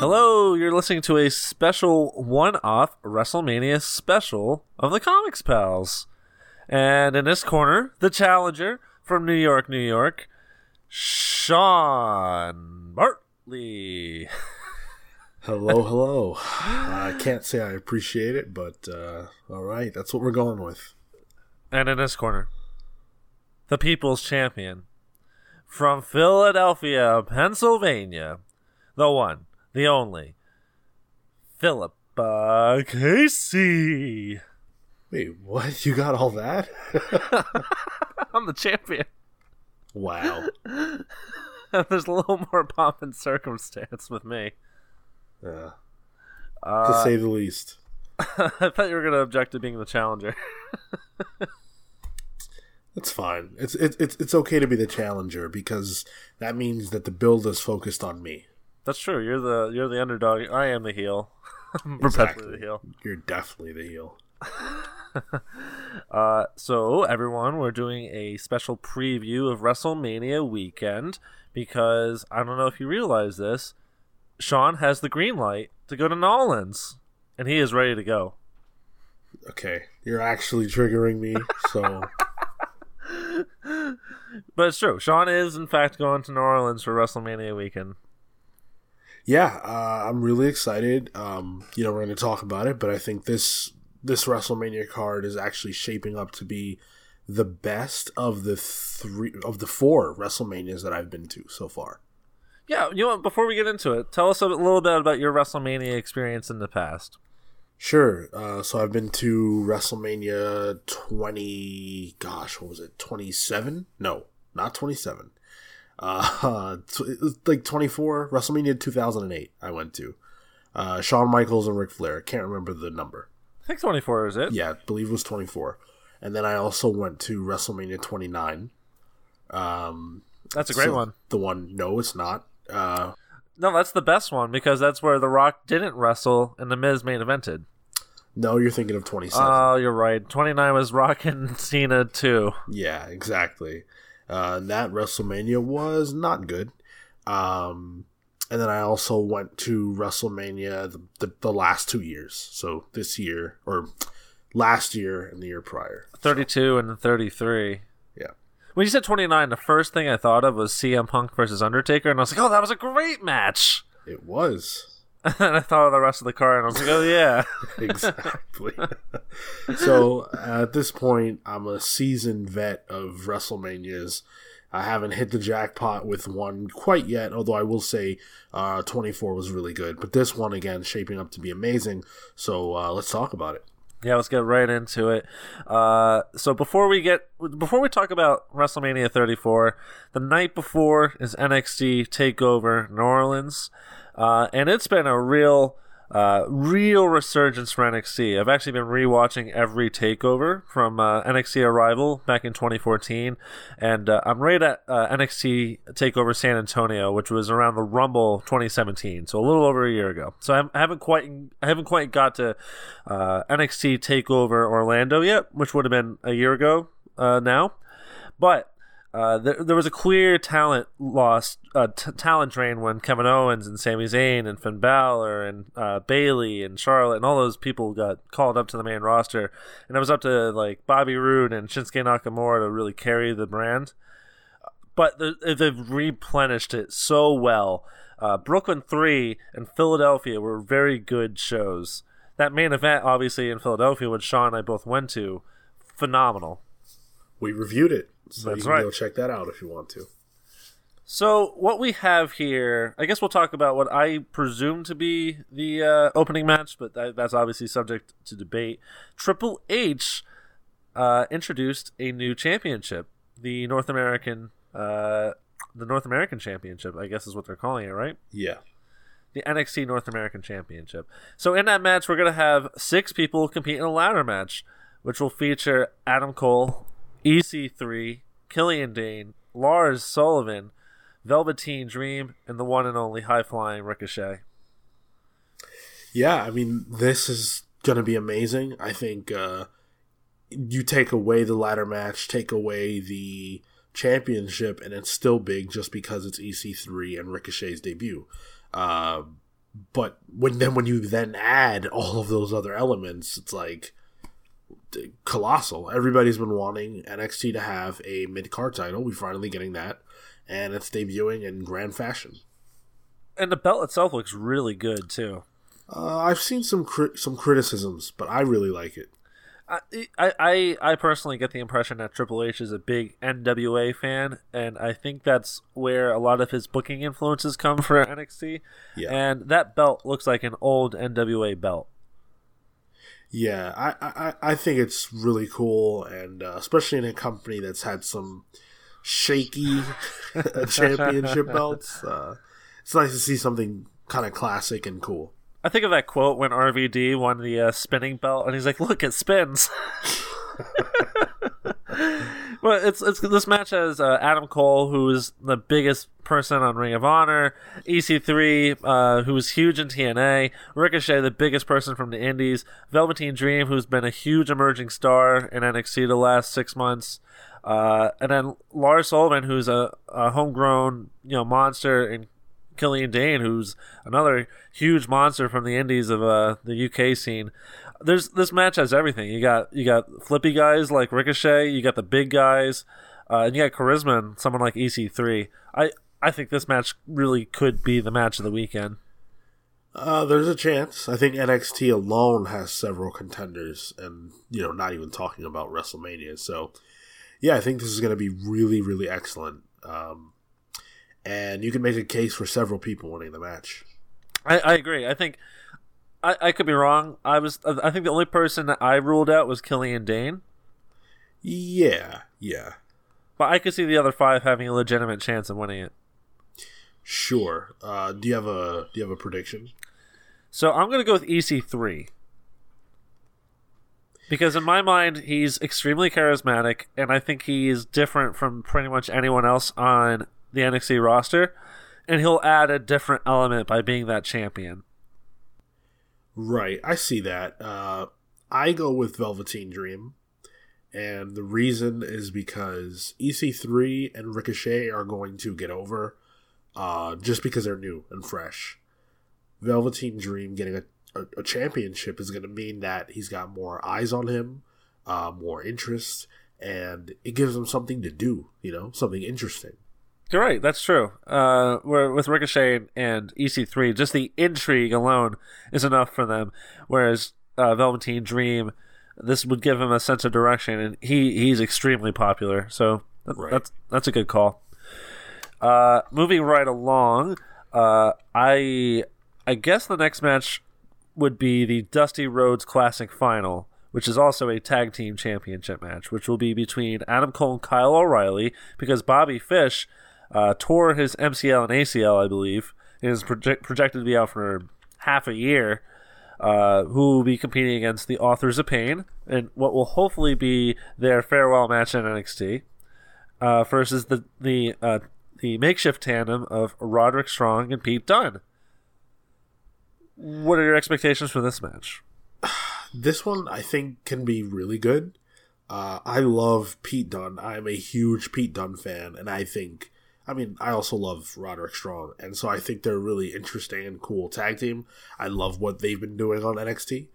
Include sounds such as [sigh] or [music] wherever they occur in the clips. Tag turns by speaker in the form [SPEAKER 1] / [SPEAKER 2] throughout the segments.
[SPEAKER 1] Hello, you're listening to a special one off WrestleMania special of the Comics Pals. And in this corner, the challenger from New York, New York, Sean Bartley. [laughs]
[SPEAKER 2] Hello, hello. I can't say I appreciate it, but uh, all right, that's what we're going with.
[SPEAKER 1] And in this corner, the people's champion from Philadelphia, Pennsylvania, the one, the only, Philip uh, Casey.
[SPEAKER 2] Wait, what? You got all that? [laughs]
[SPEAKER 1] I'm the champion.
[SPEAKER 2] wow. [laughs]
[SPEAKER 1] There's a little more pomp and circumstance with me.
[SPEAKER 2] Yeah.
[SPEAKER 1] Uh,
[SPEAKER 2] to say the least. [laughs]
[SPEAKER 1] I thought you were going to object to being the challenger.
[SPEAKER 2] That's fine. It's it's it's it's okay to be the challenger because that means that the build is focused on me.
[SPEAKER 1] That's true. You're the you're the underdog. I am the heel. [laughs] I'm perpetually
[SPEAKER 2] Exactly.
[SPEAKER 1] the heel.
[SPEAKER 2] You're definitely the heel. [laughs]
[SPEAKER 1] Uh, so everyone, we're doing a special preview of WrestleMania weekend because I don't know if you realize this. Sean has the green light to go to Nolans, and he is ready to go.
[SPEAKER 2] Okay, you're actually triggering me. So [laughs]
[SPEAKER 1] But it's true. Sean is in fact going to New Orleans for WrestleMania weekend.
[SPEAKER 2] Yeah, uh, I'm really excited. Um, you know, we're going to talk about it, but I think this this WrestleMania card is actually shaping up to be the best of the three of the four WrestleManias that I've been to so far.
[SPEAKER 1] Yeah, you know what? Before we get into it, tell us a little bit about your WrestleMania experience in the past.
[SPEAKER 2] Sure. Uh, so I've been to WrestleMania 20. Gosh, what was it? 27? No, not 27. Uh, [laughs] like 24. WrestleMania 2008. I went to. Uh, Shawn Michaels and Ric Flair. Can't remember the number.
[SPEAKER 1] I think 24 is it?
[SPEAKER 2] Yeah, I believe it was 24. And then I also went to WrestleMania 29. Um,
[SPEAKER 1] That's a great
[SPEAKER 2] so
[SPEAKER 1] one.
[SPEAKER 2] The one. No, it's not. Uh,
[SPEAKER 1] No, that's the best one because that's where The Rock didn't wrestle and The Miz main evented.
[SPEAKER 2] no, you're thinking of 27.
[SPEAKER 1] Oh, you're right. 29 was Rock and [laughs] Cena too.
[SPEAKER 2] Yeah, exactly. Uh, that WrestleMania was not good. Um, and then I also went to WrestleMania the, the, the last two years. So this year, or last year and the year prior.
[SPEAKER 1] 32 and 33.
[SPEAKER 2] Yeah.
[SPEAKER 1] When you said 29, the first thing I thought of was CM Punk versus Undertaker, and I was like, oh, that was a great match.
[SPEAKER 2] It was. [laughs]
[SPEAKER 1] and I thought of the rest of the card, and I was like, oh, yeah. [laughs]
[SPEAKER 2] exactly. so at this point, I'm a seasoned vet of WrestleManias. I haven't hit the jackpot with one quite yet, although I will say uh, 24 was really good. But this one, again, shaping up to be amazing. So uh, let's talk about it.
[SPEAKER 1] Yeah, let's get right into it. Uh, so before we get before we talk about WrestleMania 34, the night before is NXT Takeover New Orleans, uh, and it's been a real, uh, real resurgence for NXT. I've actually been rewatching every Takeover from uh, NXT Arrival back in 2014, and uh, I'm right at uh, NXT Takeover San Antonio, which was around the Rumble 2017, so a little over a year ago. So I haven't quite I haven't quite got to uh, NXT Takeover Orlando yet, which would have been a year ago uh, now, but. Uh, there, there was a clear talent loss, uh, t- talent drain when Kevin Owens and Sami Zayn and Finn Balor and uh, Bayley and Charlotte and all those people got called up to the main roster, and it was up to like Bobby Roode and Shinsuke Nakamura to really carry the brand. But the, they've replenished it so well. Uh, Brooklyn Three and Philadelphia were very good shows. That main event, obviously in Philadelphia, which Sean and I both went to, phenomenal.
[SPEAKER 2] We reviewed it. So
[SPEAKER 1] That's
[SPEAKER 2] you can
[SPEAKER 1] right.
[SPEAKER 2] go check that out if you want to.
[SPEAKER 1] So what we have here, I guess we'll talk about what I presume to be the uh, opening match, but that, that's obviously subject to debate. Triple H uh, introduced a new championship, the North American, uh, the North American Championship. I guess is what they're calling it, right?
[SPEAKER 2] Yeah.
[SPEAKER 1] the NXT North American Championship. So in that match, we're going to have six people compete in a ladder match, which will feature Adam Cole, EC3, Killian Dain, Lars Sullivan, Velveteen Dream, and the one and only high flying Ricochet.
[SPEAKER 2] Yeah, I mean, this is going to be amazing. I think uh, you take away the ladder match, take away the championship, and it's still big just because it's EC3 and Ricochet's debut. Uh, but when then when you then add all of those other elements, it's like colossal. Everybody's been wanting NXT to have a mid card title. We're finally getting that, and it's debuting in grand fashion.
[SPEAKER 1] And the belt itself looks really good too.
[SPEAKER 2] Uh, I've seen some cri- some criticisms, but I really like it.
[SPEAKER 1] I, I I personally get the impression that Triple H is a big NWA fan, and I think that's where a lot of his booking influences come for [laughs] NXT. Yeah. And that belt looks like an old NWA belt.
[SPEAKER 2] Yeah, I, I, I think it's really cool, and uh, especially in a company that's had some shaky [laughs] championship [laughs] belts. Uh, it's nice to see something kind of classic and cool.
[SPEAKER 1] I think of that quote when RVD won the uh, spinning belt, and he's like, "Look, it spins." [laughs] well, it's it's this match has uh, Adam Cole, who is the biggest person on Ring of Honor, EC3, uh, who's huge in TNA, Ricochet, the biggest person from the Indies, Velveteen Dream, who's been a huge emerging star in NXT the last six months, uh, and then Lars Sullivan, who's a, a homegrown you know monster in Killian Dain, who's another huge monster from the indies of uh, the UK scene. There's this match has everything. You got you got flippy guys like Ricochet. You got the big guys, uh, and you got charisma and someone like EC3. I I think this match really could be the match of the weekend.
[SPEAKER 2] Uh, there's a chance. I think NXT alone has several contenders, and you know, not even talking about WrestleMania. So, yeah, I think this is going to be really, really excellent. Um, and you can make a case for several people winning the match.
[SPEAKER 1] I, I agree. I think I, I could be wrong. I was I think the only person that I ruled out was Killian Dain.
[SPEAKER 2] Yeah, yeah.
[SPEAKER 1] But I could see the other five having a legitimate chance of winning it.
[SPEAKER 2] Sure. Uh, do you have a do you have a prediction?
[SPEAKER 1] So I'm going to go with EC3 because in my mind he's extremely charismatic, and I think he's different from pretty much anyone else on the NXT roster, and he'll add a different element by being that champion.
[SPEAKER 2] Right, I see that. Uh, I go with Velveteen Dream, and the reason is because EC3 and Ricochet are going to get over uh, just because they're new and fresh. Velveteen Dream getting a, a, a championship is going to mean that he's got more eyes on him, uh, more interest, and it gives him something to do, you know, something interesting.
[SPEAKER 1] You're right. That's true. Uh, with Ricochet and EC3, just the intrigue alone is enough for them. Whereas uh, Velveteen Dream, this would give him a sense of direction, and he he's extremely popular. So that, right. that's that's a good call. Uh, moving right along, uh, I I guess the next match would be the Dusty Rhodes Classic Final, which is also a tag team championship match, which will be between Adam Cole and Kyle O'Reilly because Bobby Fish uh, tore his MCL and ACL, I believe, and is project- projected to be out for half a year. Uh, who will be competing against the Authors of Pain and what will hopefully be their farewell match in NXT uh, versus the the uh, the makeshift tandem of Roderick Strong and Pete Dunne. What are your expectations for this match? [sighs]
[SPEAKER 2] This one, I think, can be really good. Uh, I love Pete Dunne. I'm a huge Pete Dunne fan, and I think I mean, I also love Roderick Strong, and so I think they're a really interesting and cool tag team. I love what they've been doing on NXT.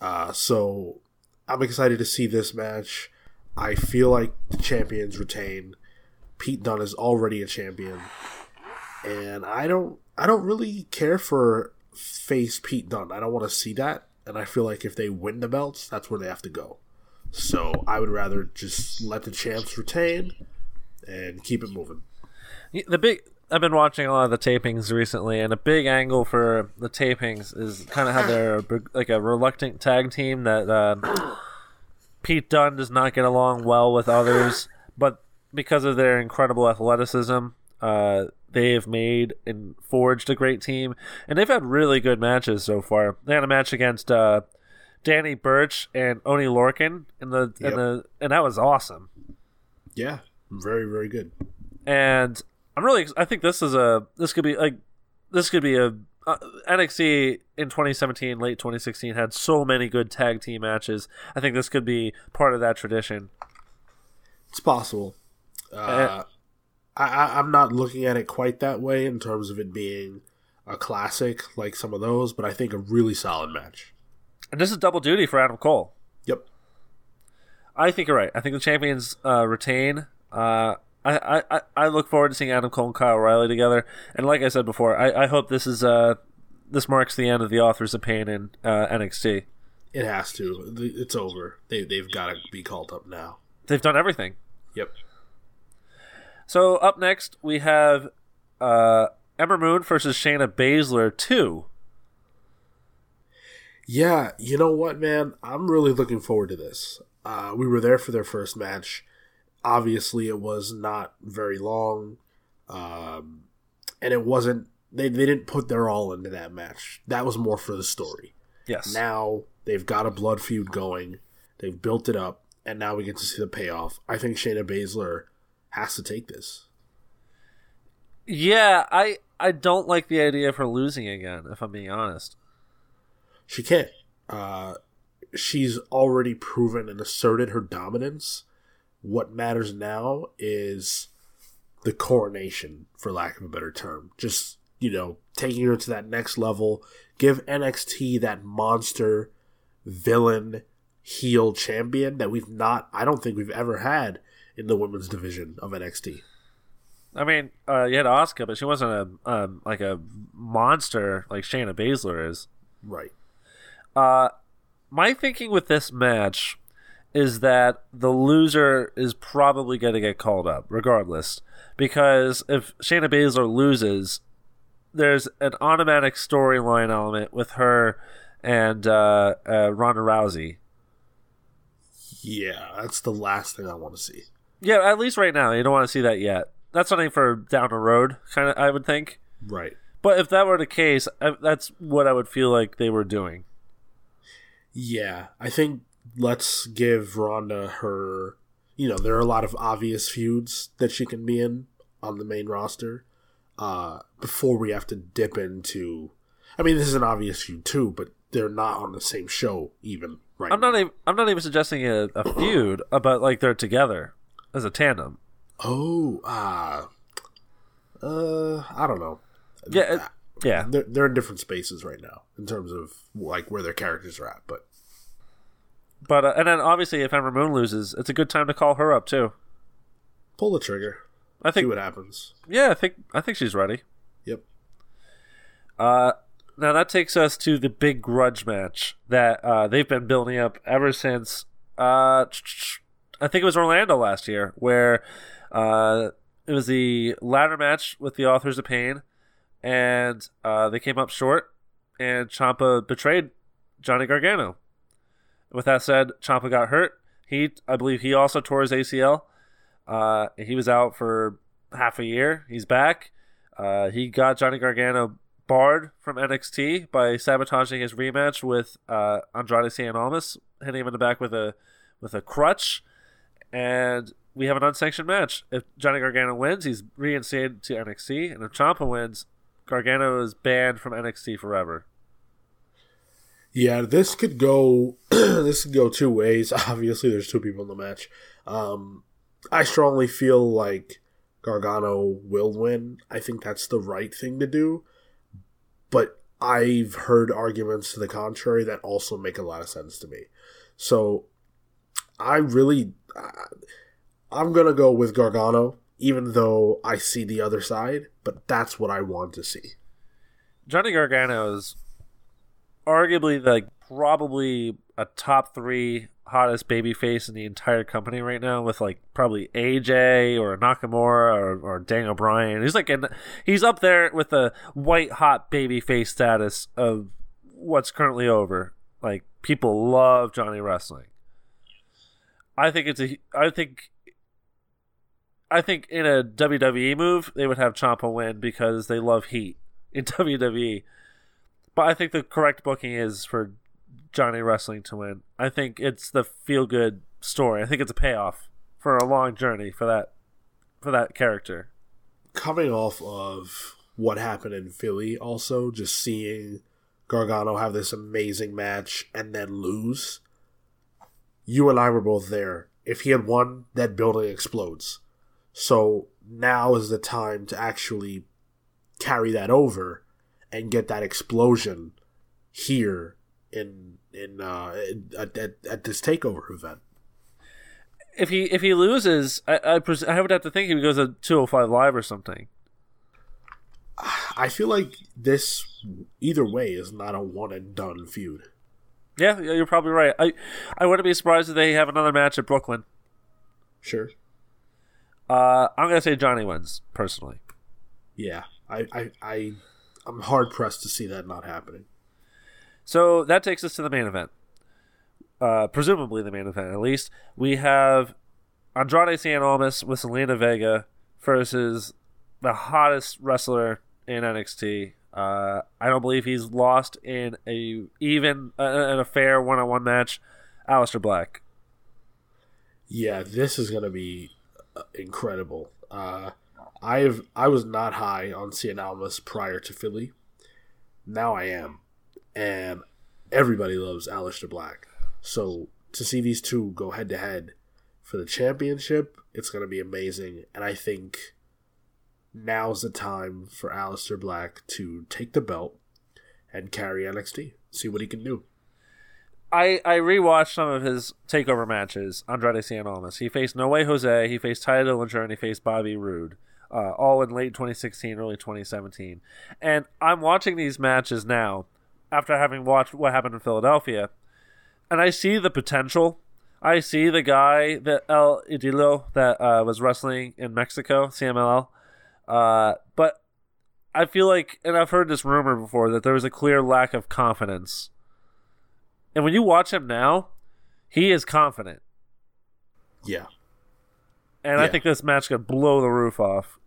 [SPEAKER 2] Uh, so I'm excited to see this match. I feel like the champions retain. Pete Dunne is already a champion, and I don't I don't really care for face Pete Dunne. I don't want to see that, and I feel like if they win the belts, that's where they have to go. So I would rather just let the champs retain and keep it moving.
[SPEAKER 1] The big I've been watching a lot of the tapings recently, and a big angle for the tapings is kind of how they're like a reluctant tag team that uh, Pete Dunne does not get along well with others, but because of their incredible athleticism, uh, they have made and forged a great team, and they've had really good matches so far. They had a match against uh, Danny Burch and Oni Lorcan in the yep. in the and that was awesome.
[SPEAKER 2] Yeah, very very good.
[SPEAKER 1] And I'm really. I think this is a. This could be like. This could be a. Uh, NXT in 2017, late 2016, had so many good tag team matches. I think this could be part of that tradition.
[SPEAKER 2] It's possible. Uh, I, I, I'm not looking at it quite that way in terms of it being a classic like some of those, but I think a really solid match.
[SPEAKER 1] And this is double duty for Adam Cole.
[SPEAKER 2] Yep.
[SPEAKER 1] I think you're right. I think the champions uh, retain. Uh, I, I, I look forward to seeing Adam Cole and Kyle O'Reilly together. And like I said before, I, I hope this is uh, this marks the end of the Authors of Pain in uh, NXT.
[SPEAKER 2] It has to. It's over. They they've got to be called up now.
[SPEAKER 1] They've done everything.
[SPEAKER 2] Yep.
[SPEAKER 1] So up next we have uh, Ember Moon versus Shayna Baszler two.
[SPEAKER 2] Yeah, you know what, man? I'm really looking forward to this. Uh, we were there for their first match. Obviously, it was not very long, um, and it wasn't. They they didn't put their all into that match. That was more for the story.
[SPEAKER 1] Yes.
[SPEAKER 2] Now they've got a blood feud going. They've built it up, and now we get to see the payoff. I think Shayna Baszler has to take this.
[SPEAKER 1] Yeah, I I don't like the idea of her losing again. If I'm being honest,
[SPEAKER 2] she can't. Uh, she's already proven and asserted her dominance. What matters now is the coronation, for lack of a better term. Just you know, taking her to that next level. Give NXT that monster villain heel champion that we've not. I don't think we've ever had in the women's division of NXT.
[SPEAKER 1] I mean, uh, you had Asuka, but she wasn't a um, like a monster like Shayna Baszler is.
[SPEAKER 2] Right.
[SPEAKER 1] Uh, my thinking with this match is that the loser is probably going to get called up, regardless, because if Shayna Baszler loses, there's an automatic storyline element with her and uh, uh, Ronda Rousey.
[SPEAKER 2] Yeah, that's the last thing I want to see.
[SPEAKER 1] Yeah, at least right now, you don't want to see that yet. That's something for down the road, kind of. I would think.
[SPEAKER 2] Right.
[SPEAKER 1] But if that were the case, that's what I would feel like they were doing.
[SPEAKER 2] Yeah, I think let's give Ronda her. You know, there are a lot of obvious feuds that she can be in on the main roster uh, before we have to dip into. I mean, this is an obvious feud too, but they're not on the same show even right.
[SPEAKER 1] I'm not. Even, I'm not even suggesting a, a [clears throat] feud, but like they're together as a tandem.
[SPEAKER 2] Oh, uh, uh, I don't know.
[SPEAKER 1] Yeah, it, yeah.
[SPEAKER 2] They're, they're in different spaces right now in terms of like where their characters are at, but
[SPEAKER 1] but uh, and then obviously if Ember Moon loses, it's a good time to call her up too.
[SPEAKER 2] pull the trigger.
[SPEAKER 1] I think
[SPEAKER 2] See what happens.
[SPEAKER 1] Yeah, I think I think she's ready.
[SPEAKER 2] Yep.
[SPEAKER 1] Uh, now that takes us to the big grudge match that uh, they've been building up ever since. Uh, I think it was Orlando last year, where uh, it was the ladder match with the Authors of Pain, and uh, they came up short, and Ciampa betrayed Johnny Gargano. With that said, Ciampa got hurt. He, I believe, he also tore his ACL. Uh, he was out for half a year. He's back. Uh, he got Johnny Gargano barred from NXT by sabotaging his rematch with uh, Andrade Cien Almas, hitting him in the back with a with a crutch, and we have an unsanctioned match. If Johnny Gargano wins, he's reinstated to NXT, and if Ciampa wins, Gargano is banned from NXT forever.
[SPEAKER 2] Yeah, this could go. [clears throat] this could go two ways. [laughs] Obviously, there's two people in the match. Um, I strongly feel like Gargano will win. I think that's the right thing to do. But I've heard arguments to the contrary that also make a lot of sense to me. So I really, I'm gonna go with Gargano, even though I see the other side. But that's what I want to see.
[SPEAKER 1] Johnny Gargano is arguably like probably a top three hottest baby face in the entire company right now with like probably AJ or Nakamura or, or Bryan. He's like in, he's up there with the white hot baby face status of what's currently over. Like people love Johnny wrestling. I think it's a I think I think in a WWE move they would have Ciampa win because they love heat in [laughs] WWE. But I think the correct booking is for Johnny Wrestling to win. I think it's the feel good story. I think it's a payoff for a long journey for that for that character.
[SPEAKER 2] Coming off of what happened in Philly, also just seeing Gargano have this amazing match and then lose. You and I were both there. If he had won, that building explodes. So now is the time to actually carry that over and get that explosion here in in uh, at, at, at this takeover event.
[SPEAKER 1] If he if he loses, I I, pres- I would have to think he goes to 205 live or something.
[SPEAKER 2] I feel like this either way is not a one and done feud.
[SPEAKER 1] Yeah, yeah, you're probably right. I I wouldn't be surprised if they have another match at Brooklyn.
[SPEAKER 2] Sure.
[SPEAKER 1] Uh, I'm gonna say Johnny wins personally.
[SPEAKER 2] Yeah, I I, I I'm hard pressed to see that not happening.
[SPEAKER 1] So that takes us to the main event. Uh, presumably the main event, at least. We have Andrade Cien Almas with Zelina Vega versus the hottest wrestler in NXT. Uh, I don't believe he's lost in a even uh, in a fair one on one match. Aleister Black.
[SPEAKER 2] Yeah, this is gonna be uh, incredible. Uh, I've I was not high on Cien Almas prior to Philly. Now I am, and everybody loves Aleister Black. So to see these two go head to head for the championship, it's gonna be amazing. And I think now's the time for Aleister Black to take the belt and carry NXT. See what he can do.
[SPEAKER 1] I, I rewatched some of his takeover matches. Andrade Cien Almas. He faced No Way Jose. He faced Tye Dillinger, and he faced Bobby Roode. Uh, all in late 2016, early 2017. And I'm watching these matches now after having watched what happened in Philadelphia, and I see the potential. I see the guy that El Idolo that uh, was wrestling in Mexico, CMLL. Uh, but I feel like, and I've heard this rumor before, that there was a clear lack of confidence. And when you watch him now, he is confident.
[SPEAKER 2] Yeah.
[SPEAKER 1] And I think this match could blow the roof off.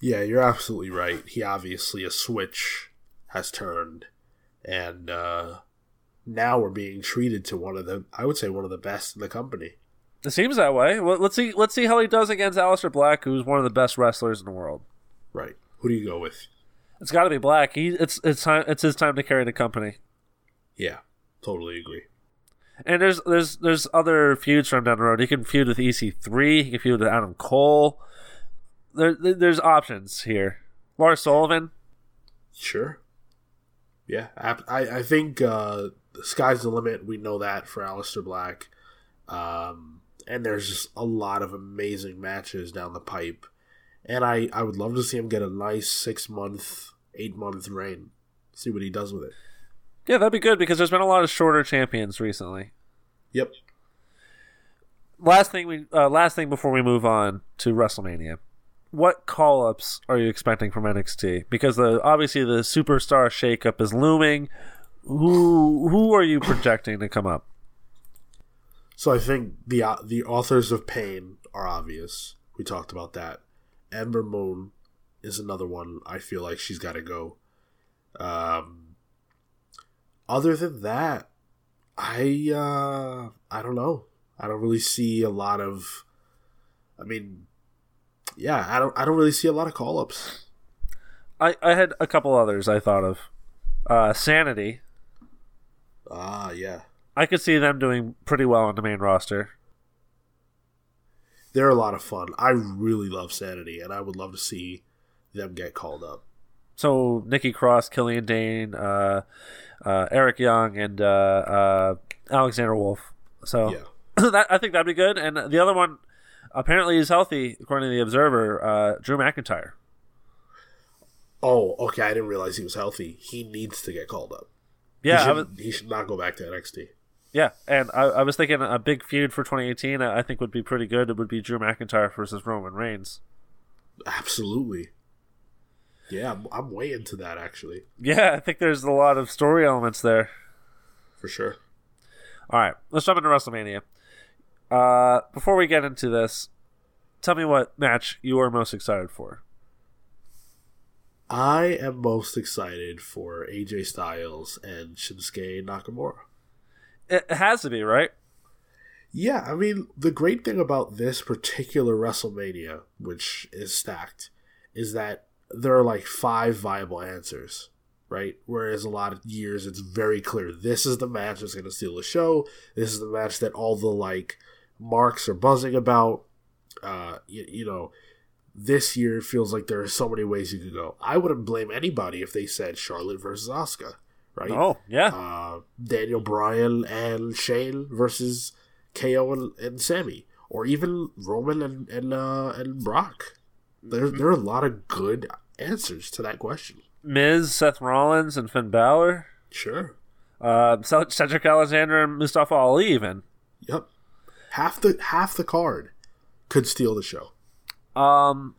[SPEAKER 2] Yeah, you're absolutely right. He obviously a switch has turned, and uh, now we're being treated to one of the I would say one of the best in the company.
[SPEAKER 1] It seems that way. Well, let's see. Let's see how he does against Aleister Black, who's one of the best wrestlers in the world.
[SPEAKER 2] Right. Who do you go with?
[SPEAKER 1] It's got to be Black. He, it's it's time. It's his time to carry the company.
[SPEAKER 2] Yeah, totally agree.
[SPEAKER 1] And there's there's there's other feuds from down the road. He can feud with EC3. He can feud with Adam Cole. There, there- there's options here. Lars Sullivan.
[SPEAKER 2] Sure. Yeah, I I, I think uh, the sky's the limit. We know that for Aleister Black, um, and there's just a lot of amazing matches down the pipe, and I I would love to see him get a nice six month, eight month reign. See what he does with it.
[SPEAKER 1] Yeah, that'd be good because there's been a lot of shorter champions recently.
[SPEAKER 2] Yep.
[SPEAKER 1] Last thing we uh, last thing before we move on to WrestleMania. What call ups are you expecting from NXT? Because the obviously the superstar shakeup is looming. Who who are you projecting to come up?
[SPEAKER 2] So I think the uh, the authors of pain are obvious. We talked about that. Ember Moon is another one. I feel like she's got to go. Um, other than that, I uh, I don't know. I don't really see a lot of. I mean, yeah, I don't. I don't really see a lot of call ups.
[SPEAKER 1] I, I had a couple others I thought of. Uh, Sanity.
[SPEAKER 2] Ah, yeah.
[SPEAKER 1] I could see them doing pretty well on the main roster.
[SPEAKER 2] They're a lot of fun. I really love Sanity, and I would love to see them get called up.
[SPEAKER 1] So Nikki Cross, Killian Dain, uh, uh, Eric Young, and uh, uh, Alexander Wolfe. So
[SPEAKER 2] Yeah. [clears throat]
[SPEAKER 1] that, I think that'd be good. And the other one, apparently, is healthy according to the Observer. Uh, Drew McIntyre.
[SPEAKER 2] Oh, okay. I didn't realize he was healthy. He needs to get called up.
[SPEAKER 1] Yeah,
[SPEAKER 2] he should,
[SPEAKER 1] was,
[SPEAKER 2] he should not go back to NXT.
[SPEAKER 1] yeah. And I, I was thinking a big feud for 2018. I I think would be pretty good. It would be Drew McIntyre versus Roman Reigns.
[SPEAKER 2] Absolutely. Yeah, I'm, I'm way into that actually,
[SPEAKER 1] Yeah, I think there's a lot of story elements there.
[SPEAKER 2] for sure.
[SPEAKER 1] All right, let's jump into WrestleMania. Uh, before we get into this, tell me what match you are most excited for.
[SPEAKER 2] I am most excited for AJ Styles and Shinsuke Nakamura.
[SPEAKER 1] It has to be right.
[SPEAKER 2] Yeah, I mean, the great thing about this particular WrestleMania, which is stacked, is that there are like five viable answers, right? Whereas a lot of years, it's very clear this is the match that's going to steal the show. This is the match that all the like marks are buzzing about. Uh, you, you know, this year feels like there are so many ways you could go. I wouldn't blame anybody if they said Charlotte versus Asuka, right?
[SPEAKER 1] Oh yeah,
[SPEAKER 2] Uh, Daniel Bryan and Shane versus KO and, and Sami, or even Roman and and uh, and Brock. There there are a lot of good answers to that question.
[SPEAKER 1] Miz, Seth Rollins, and Finn Balor.
[SPEAKER 2] Sure.
[SPEAKER 1] Uh, Cedric Alexander and Mustafa Ali. Even.
[SPEAKER 2] Yep. Half the half the card could steal the show.
[SPEAKER 1] Um.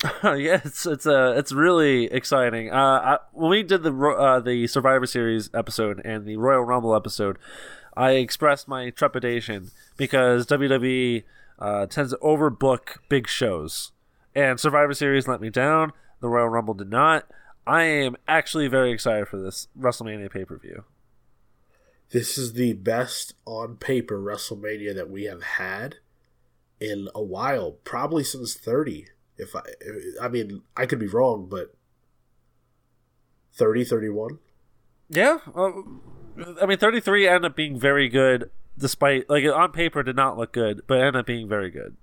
[SPEAKER 1] [laughs] yeah, it's it's uh, it's really exciting. Uh, I, when we did the uh, the Survivor Series episode and the Royal Rumble episode, I expressed my trepidation because WWE uh, tends to overbook big shows, and Survivor Series let me down. The Royal Rumble did not. I am actually very excited for this WrestleMania pay per view.
[SPEAKER 2] This is the best on paper WrestleMania that we have had in a while, probably since 30. If I I mean, I could be wrong, but 30 31.
[SPEAKER 1] Yeah, uh, I mean, thirty three ended up being very good, despite like on paper did not look good, but ended up being very good.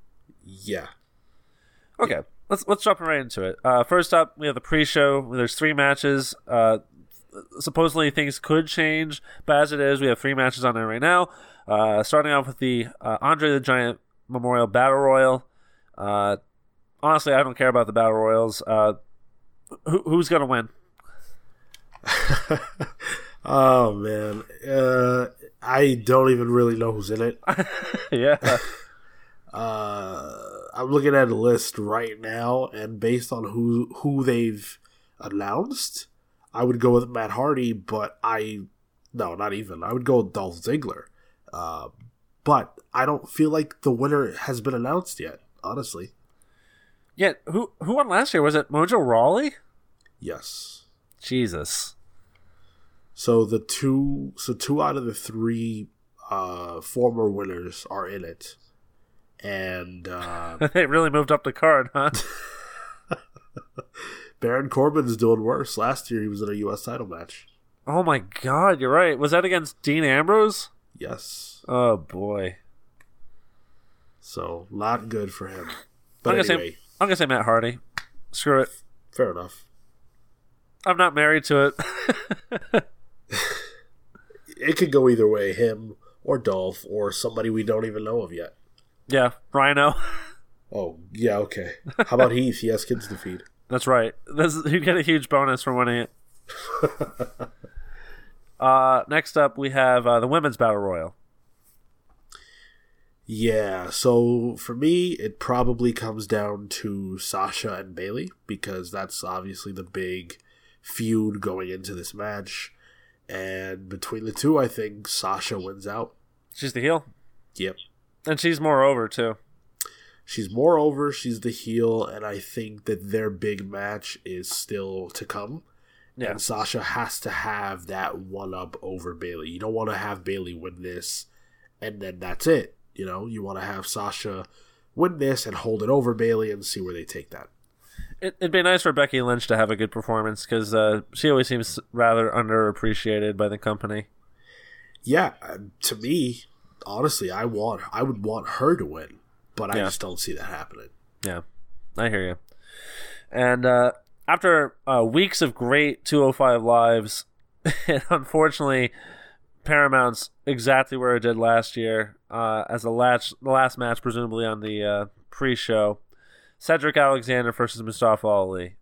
[SPEAKER 2] Yeah.
[SPEAKER 1] Okay, let's let's jump right into it. Uh, first up, we have the pre-show. There's three matches. Uh, supposedly things could change, but as it is, we have three matches on there right now. Uh, starting off with the uh, Andre the Giant Memorial Battle Royal. Uh, honestly, I don't care about the Battle Royals. Uh, who, who's gonna win? [laughs]
[SPEAKER 2] oh man, uh, I don't even really know who's in it. [laughs]
[SPEAKER 1] yeah, [laughs]
[SPEAKER 2] Uh, I'm looking at a list right now, and based on who who they've announced, I would go with Matt Hardy, but I no, not even. I would go with Dolph Ziggler. Uh, but I don't feel like the winner has been announced yet. Honestly,
[SPEAKER 1] yeah. Who who won last year? Was it Mojo Rawley?
[SPEAKER 2] yes.
[SPEAKER 1] Jesus.
[SPEAKER 2] So the two, so two out of the three uh, former winners are in it, and [laughs] uh,
[SPEAKER 1] they really moved up the card, huh? [laughs]
[SPEAKER 2] Baron Corbin's doing worse. Last year he was in a U.S. title match.
[SPEAKER 1] oh my God, you're right. Was that against Dean Ambrose?
[SPEAKER 2] Yes.
[SPEAKER 1] Oh boy.
[SPEAKER 2] So not good for him. But
[SPEAKER 1] I'm gonna
[SPEAKER 2] anyway,
[SPEAKER 1] say I'm gonna say Matt Hardy. Screw it.
[SPEAKER 2] fair enough.
[SPEAKER 1] I'm not married to it. [laughs]
[SPEAKER 2] It could go either way, him or Dolph or somebody we don't even know of yet. [laughs]
[SPEAKER 1] yeah, Rhino.
[SPEAKER 2] Oh, yeah, okay. How about Heath? He has kids to feed.
[SPEAKER 1] That's right. This you get a huge bonus for winning it. [laughs] uh, next up, we have uh, the women's battle royal.
[SPEAKER 2] Yeah, so for me, it probably comes down to Sasha and Bayley because that's obviously the big feud going into this match. And between the two, I think Sasha wins out.
[SPEAKER 1] She's the heel,
[SPEAKER 2] Yep.
[SPEAKER 1] and she's more over too.
[SPEAKER 2] She's moreover, she's the heel, and I think that their big match is still to come.
[SPEAKER 1] Yeah,
[SPEAKER 2] And Sasha has to have that one up over Bayley. You don't want to have Bayley win this and then that's it. You know, you want to have Sasha win this and hold it over Bayley and see where they take that.
[SPEAKER 1] it, it'd be nice for Becky Lynch to have a good performance because uh, she always seems rather underappreciated by the company.
[SPEAKER 2] Yeah, uh, to me, honestly, I want I would want her to win, but I
[SPEAKER 1] Yeah.
[SPEAKER 2] just don't see that happening.
[SPEAKER 1] Yeah, I hear you. And uh, after uh, weeks of great 205 lives, [laughs] it unfortunately Paramount's exactly where it did last year uh, as the last the last match, presumably on the uh, pre-show. Cedric Alexander versus Mustafa Ali.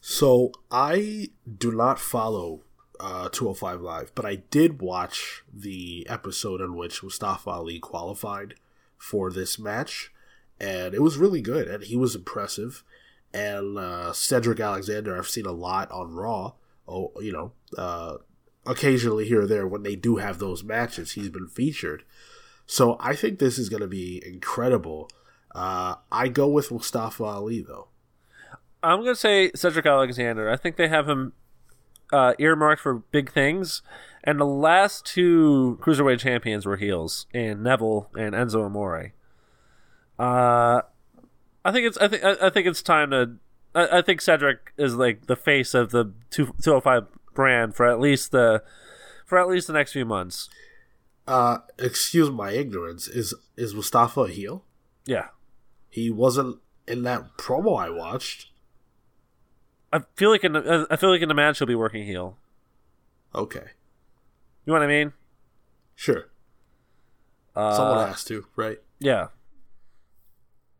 [SPEAKER 2] So I do not follow uh, 205 Live, but I did watch the episode in which Mustafa Ali qualified for this match, and it was really good, and he was impressive. And uh, Cedric Alexander, I've seen a lot on Raw. Oh, you know, uh, occasionally here or there when they do have those matches, he's been featured. So I think this is going to be incredible. Uh, I go with Mustafa Ali though.
[SPEAKER 1] I'm gonna say Cedric Alexander. I think they have him uh, earmarked for big things. And the last two cruiserweight champions were heels, and Neville and Enzo Amore. Uh, I think it's I think I I think it's time to. I, I think Cedric is like the face of the two two hundred five brand for at least the for at least the next few months.
[SPEAKER 2] Uh, excuse my ignorance. Is is Mustafa a heel?
[SPEAKER 1] Yeah,
[SPEAKER 2] He wasn't in that promo I watched.
[SPEAKER 1] I feel like in the, I feel like in the match he'll be working heel.
[SPEAKER 2] Okay,
[SPEAKER 1] You know what I mean?
[SPEAKER 2] sure.
[SPEAKER 1] Uh,
[SPEAKER 2] Someone has to, right?
[SPEAKER 1] Yeah.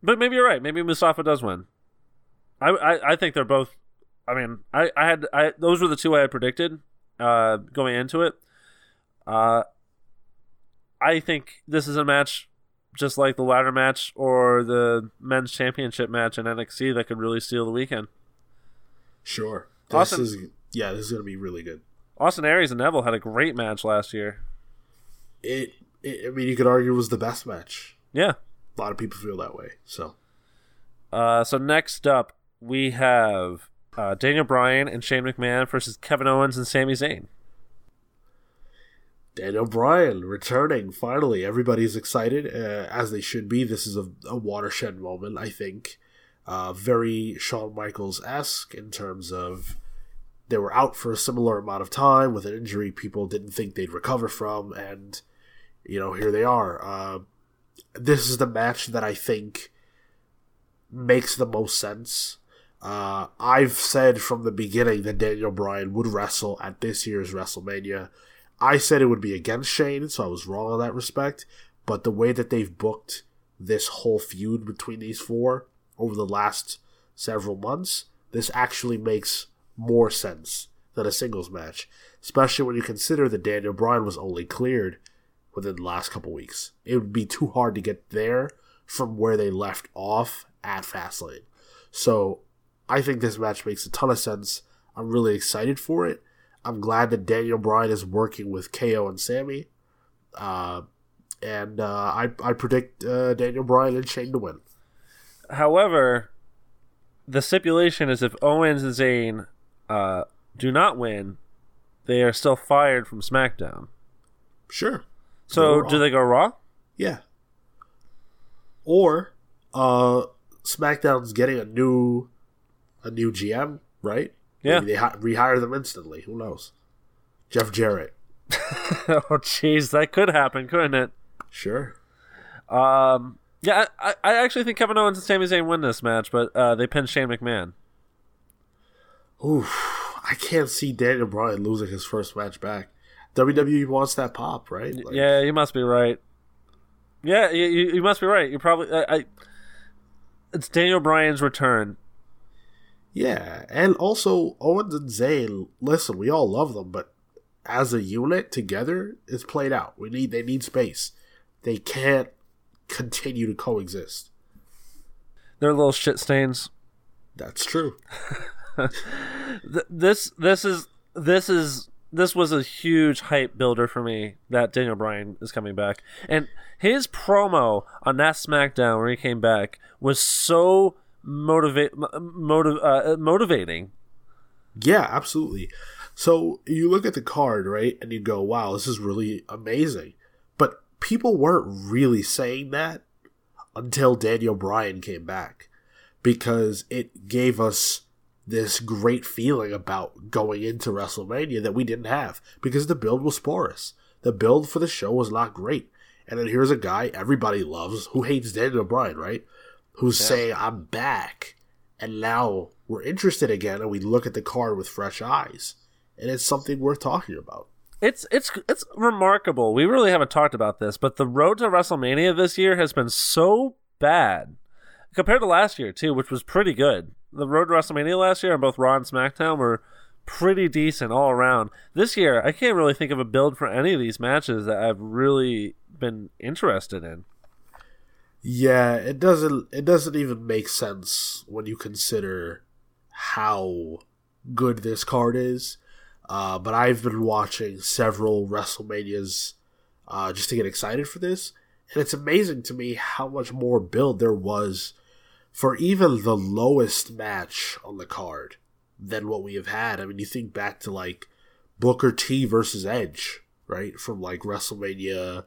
[SPEAKER 1] But maybe you're right. Maybe Mustafa does win. I I, I think they're both. I mean, I, I had I those were the two I had predicted uh, going into it. Uh, I think this is a match just like the ladder match or the men's championship match in NXT that could really steal the weekend.
[SPEAKER 2] Sure. This
[SPEAKER 1] Austin-
[SPEAKER 2] is yeah, this is gonna be really good.
[SPEAKER 1] Austin Aries and Neville had a great match last year.
[SPEAKER 2] It, it I mean, you could argue it was the best match.
[SPEAKER 1] Yeah.
[SPEAKER 2] A lot of people feel that way. So
[SPEAKER 1] Uh, so next up we have uh, Daniel Bryan and Shane McMahon versus Kevin Owens and Sami Zayn.
[SPEAKER 2] Daniel Bryan returning finally. Everybody's excited, uh, as they should be. This is a, a watershed moment, I think. Uh, very Shawn Michaels esque in terms of they were out for a similar amount of time with an injury people didn't think they'd recover from, and you know here they are. Uh, this is the match that I think makes the most sense. Uh, I've said from the beginning that Daniel Bryan would wrestle at this year's WrestleMania. I said it would be against Shane, so I was wrong in that respect. But the way that they've booked this whole feud between these four over the last several months, this actually makes more sense than a singles match, especially when you consider that Daniel Bryan was only cleared within the last couple weeks. It would be too hard to get there from where they left off at Fastlane. So I think this match makes a ton of sense. I'm really excited for it. I'm glad that Daniel Bryan is working with KO and Sami. Uh, and uh, I, I predict uh, Daniel Bryan and Shane to win.
[SPEAKER 1] However, the stipulation is if Owens and Zayn uh, do not win, they are still fired from SmackDown.
[SPEAKER 2] Sure.
[SPEAKER 1] So do they go Raw?
[SPEAKER 2] Yeah. Or uh, SmackDown's getting a new a new GM, right?
[SPEAKER 1] Yeah.
[SPEAKER 2] Maybe they hi- rehire them instantly. Who knows? Jeff Jarrett. [laughs]
[SPEAKER 1] oh, jeez, that could happen, couldn't it?
[SPEAKER 2] Sure.
[SPEAKER 1] Um, yeah, I, I actually think Kevin Owens and Sami Zayn win this match, but uh, they pin Shane McMahon.
[SPEAKER 2] Oof. I can't see Daniel Bryan losing his first match back. WWE wants that pop, right? Like,
[SPEAKER 1] yeah, you must be right. Yeah, you, you, must be right. You probably I, I. It's Daniel Bryan's return.
[SPEAKER 2] Yeah, and also Owens and Zayn. Listen, we all love them, but as a unit together, it's played out. We need they need space. They can't continue to coexist.
[SPEAKER 1] They're little shit stains.
[SPEAKER 2] That's true. [laughs]
[SPEAKER 1] This this is this is this was a huge hype builder for me that Daniel Bryan is coming back, and his promo on that SmackDown where he came back was so motivate motiv- uh, motivating.
[SPEAKER 2] Yeah, absolutely. So you look at the card, right, and you go, "Wow, this is really amazing." People weren't really saying that until Daniel Bryan came back because it gave us this great feeling about going into WrestleMania that we didn't have because the build was porous. The build for the show was not great. And then here's a guy everybody loves who hates Daniel Bryan, right? Who's saying, I'm back. And now we're interested again and we look at the card with fresh eyes. And it's something worth talking about.
[SPEAKER 1] It's it's it's remarkable. We really haven't talked about this, but the road to WrestleMania this year has been so bad compared to last year too, which was pretty good. The road to WrestleMania last year on both Raw and SmackDown were pretty decent all around. This year, I can't really think of a build for any of these matches that I've really been interested in.
[SPEAKER 2] Yeah, it doesn't it doesn't even make sense when you consider how good this card is. Uh, but I've been watching several WrestleManias uh, just to get excited for this, and it's amazing to me how much more build there was for even the lowest match on the card than what we have had. I mean, you think back to like Booker T versus Edge, right, from like WrestleMania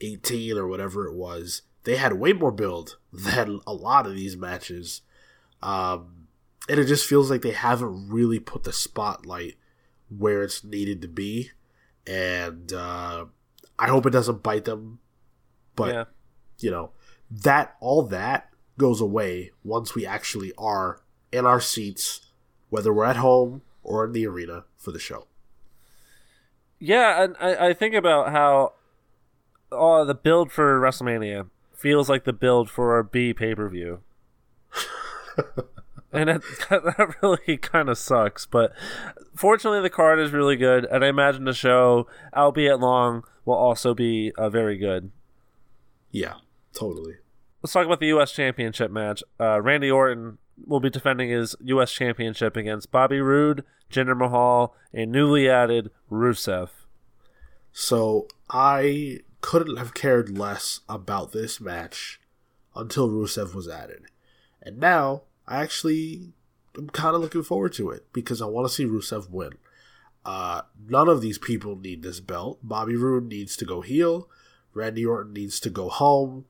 [SPEAKER 2] 18 or whatever it was. They had way more build [laughs] than a lot of these matches. Um, and it just feels like they haven't really put the spotlight where it's needed to be. And uh, I hope it doesn't bite them. But,
[SPEAKER 1] yeah.
[SPEAKER 2] you know, that, all that goes away once we actually are in our seats, whether we're at home or in the arena for the show.
[SPEAKER 1] Yeah, and I, I think about how oh, the build for WrestleMania feels like the build for our B pay per view. [laughs] and it, [laughs] that really kind of sucks. But fortunately, the card is really good, and I imagine the show, albeit long, will also be uh, very good.
[SPEAKER 2] Yeah, totally.
[SPEAKER 1] Let's talk about the U.S. Championship match. Uh, Randy Orton will be defending his U.S. Championship against Bobby Roode, Jinder Mahal, and newly added Rusev.
[SPEAKER 2] So I couldn't have cared less about this match until Rusev was added. And now I actually am kind of looking forward to it because I want to see Rusev win. Uh, none of these people need this belt. Bobby Roode needs to go heel. Randy Orton needs to go home.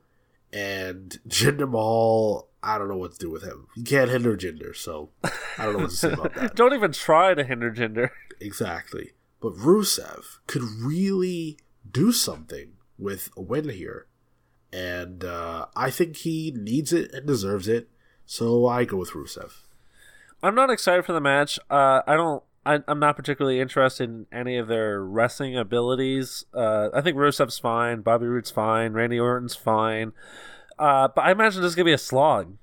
[SPEAKER 2] And [laughs] Jinder Mahal, I don't know what to do with him. You can't hinder Jinder, so I don't know what to say about that. [laughs]
[SPEAKER 1] don't even try to hinder Jinder.
[SPEAKER 2] Exactly. But Rusev could really do something with a win here. And uh, I think he needs it and deserves it. So I go with Rusev.
[SPEAKER 1] I'm not excited for the match. Uh, I don't. I, am not particularly interested in any of their wrestling abilities. Uh, I think Rusev's fine. Bobby Roode's fine. Randy Orton's fine. Uh, but I imagine this is gonna be a slog.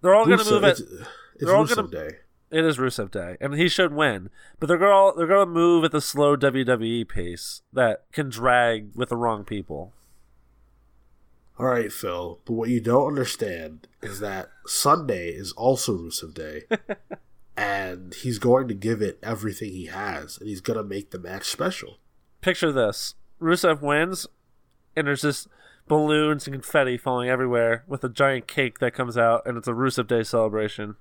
[SPEAKER 1] They're all gonna move it.
[SPEAKER 2] It's, it's they're all gonna, Day.
[SPEAKER 1] It is Rusev Day, and he should win. But they're gonna they're gonna move at the slow WWE pace that can drag with the wrong people.
[SPEAKER 2] All right, Phil. But what you don't understand is that Sunday is also Rusev Day, [laughs] and he's going to give it everything he has, and he's gonna make the match special.
[SPEAKER 1] Picture this: Rusev wins, and there's just balloons and confetti falling everywhere with a giant cake that comes out, and it's a Rusev Day celebration.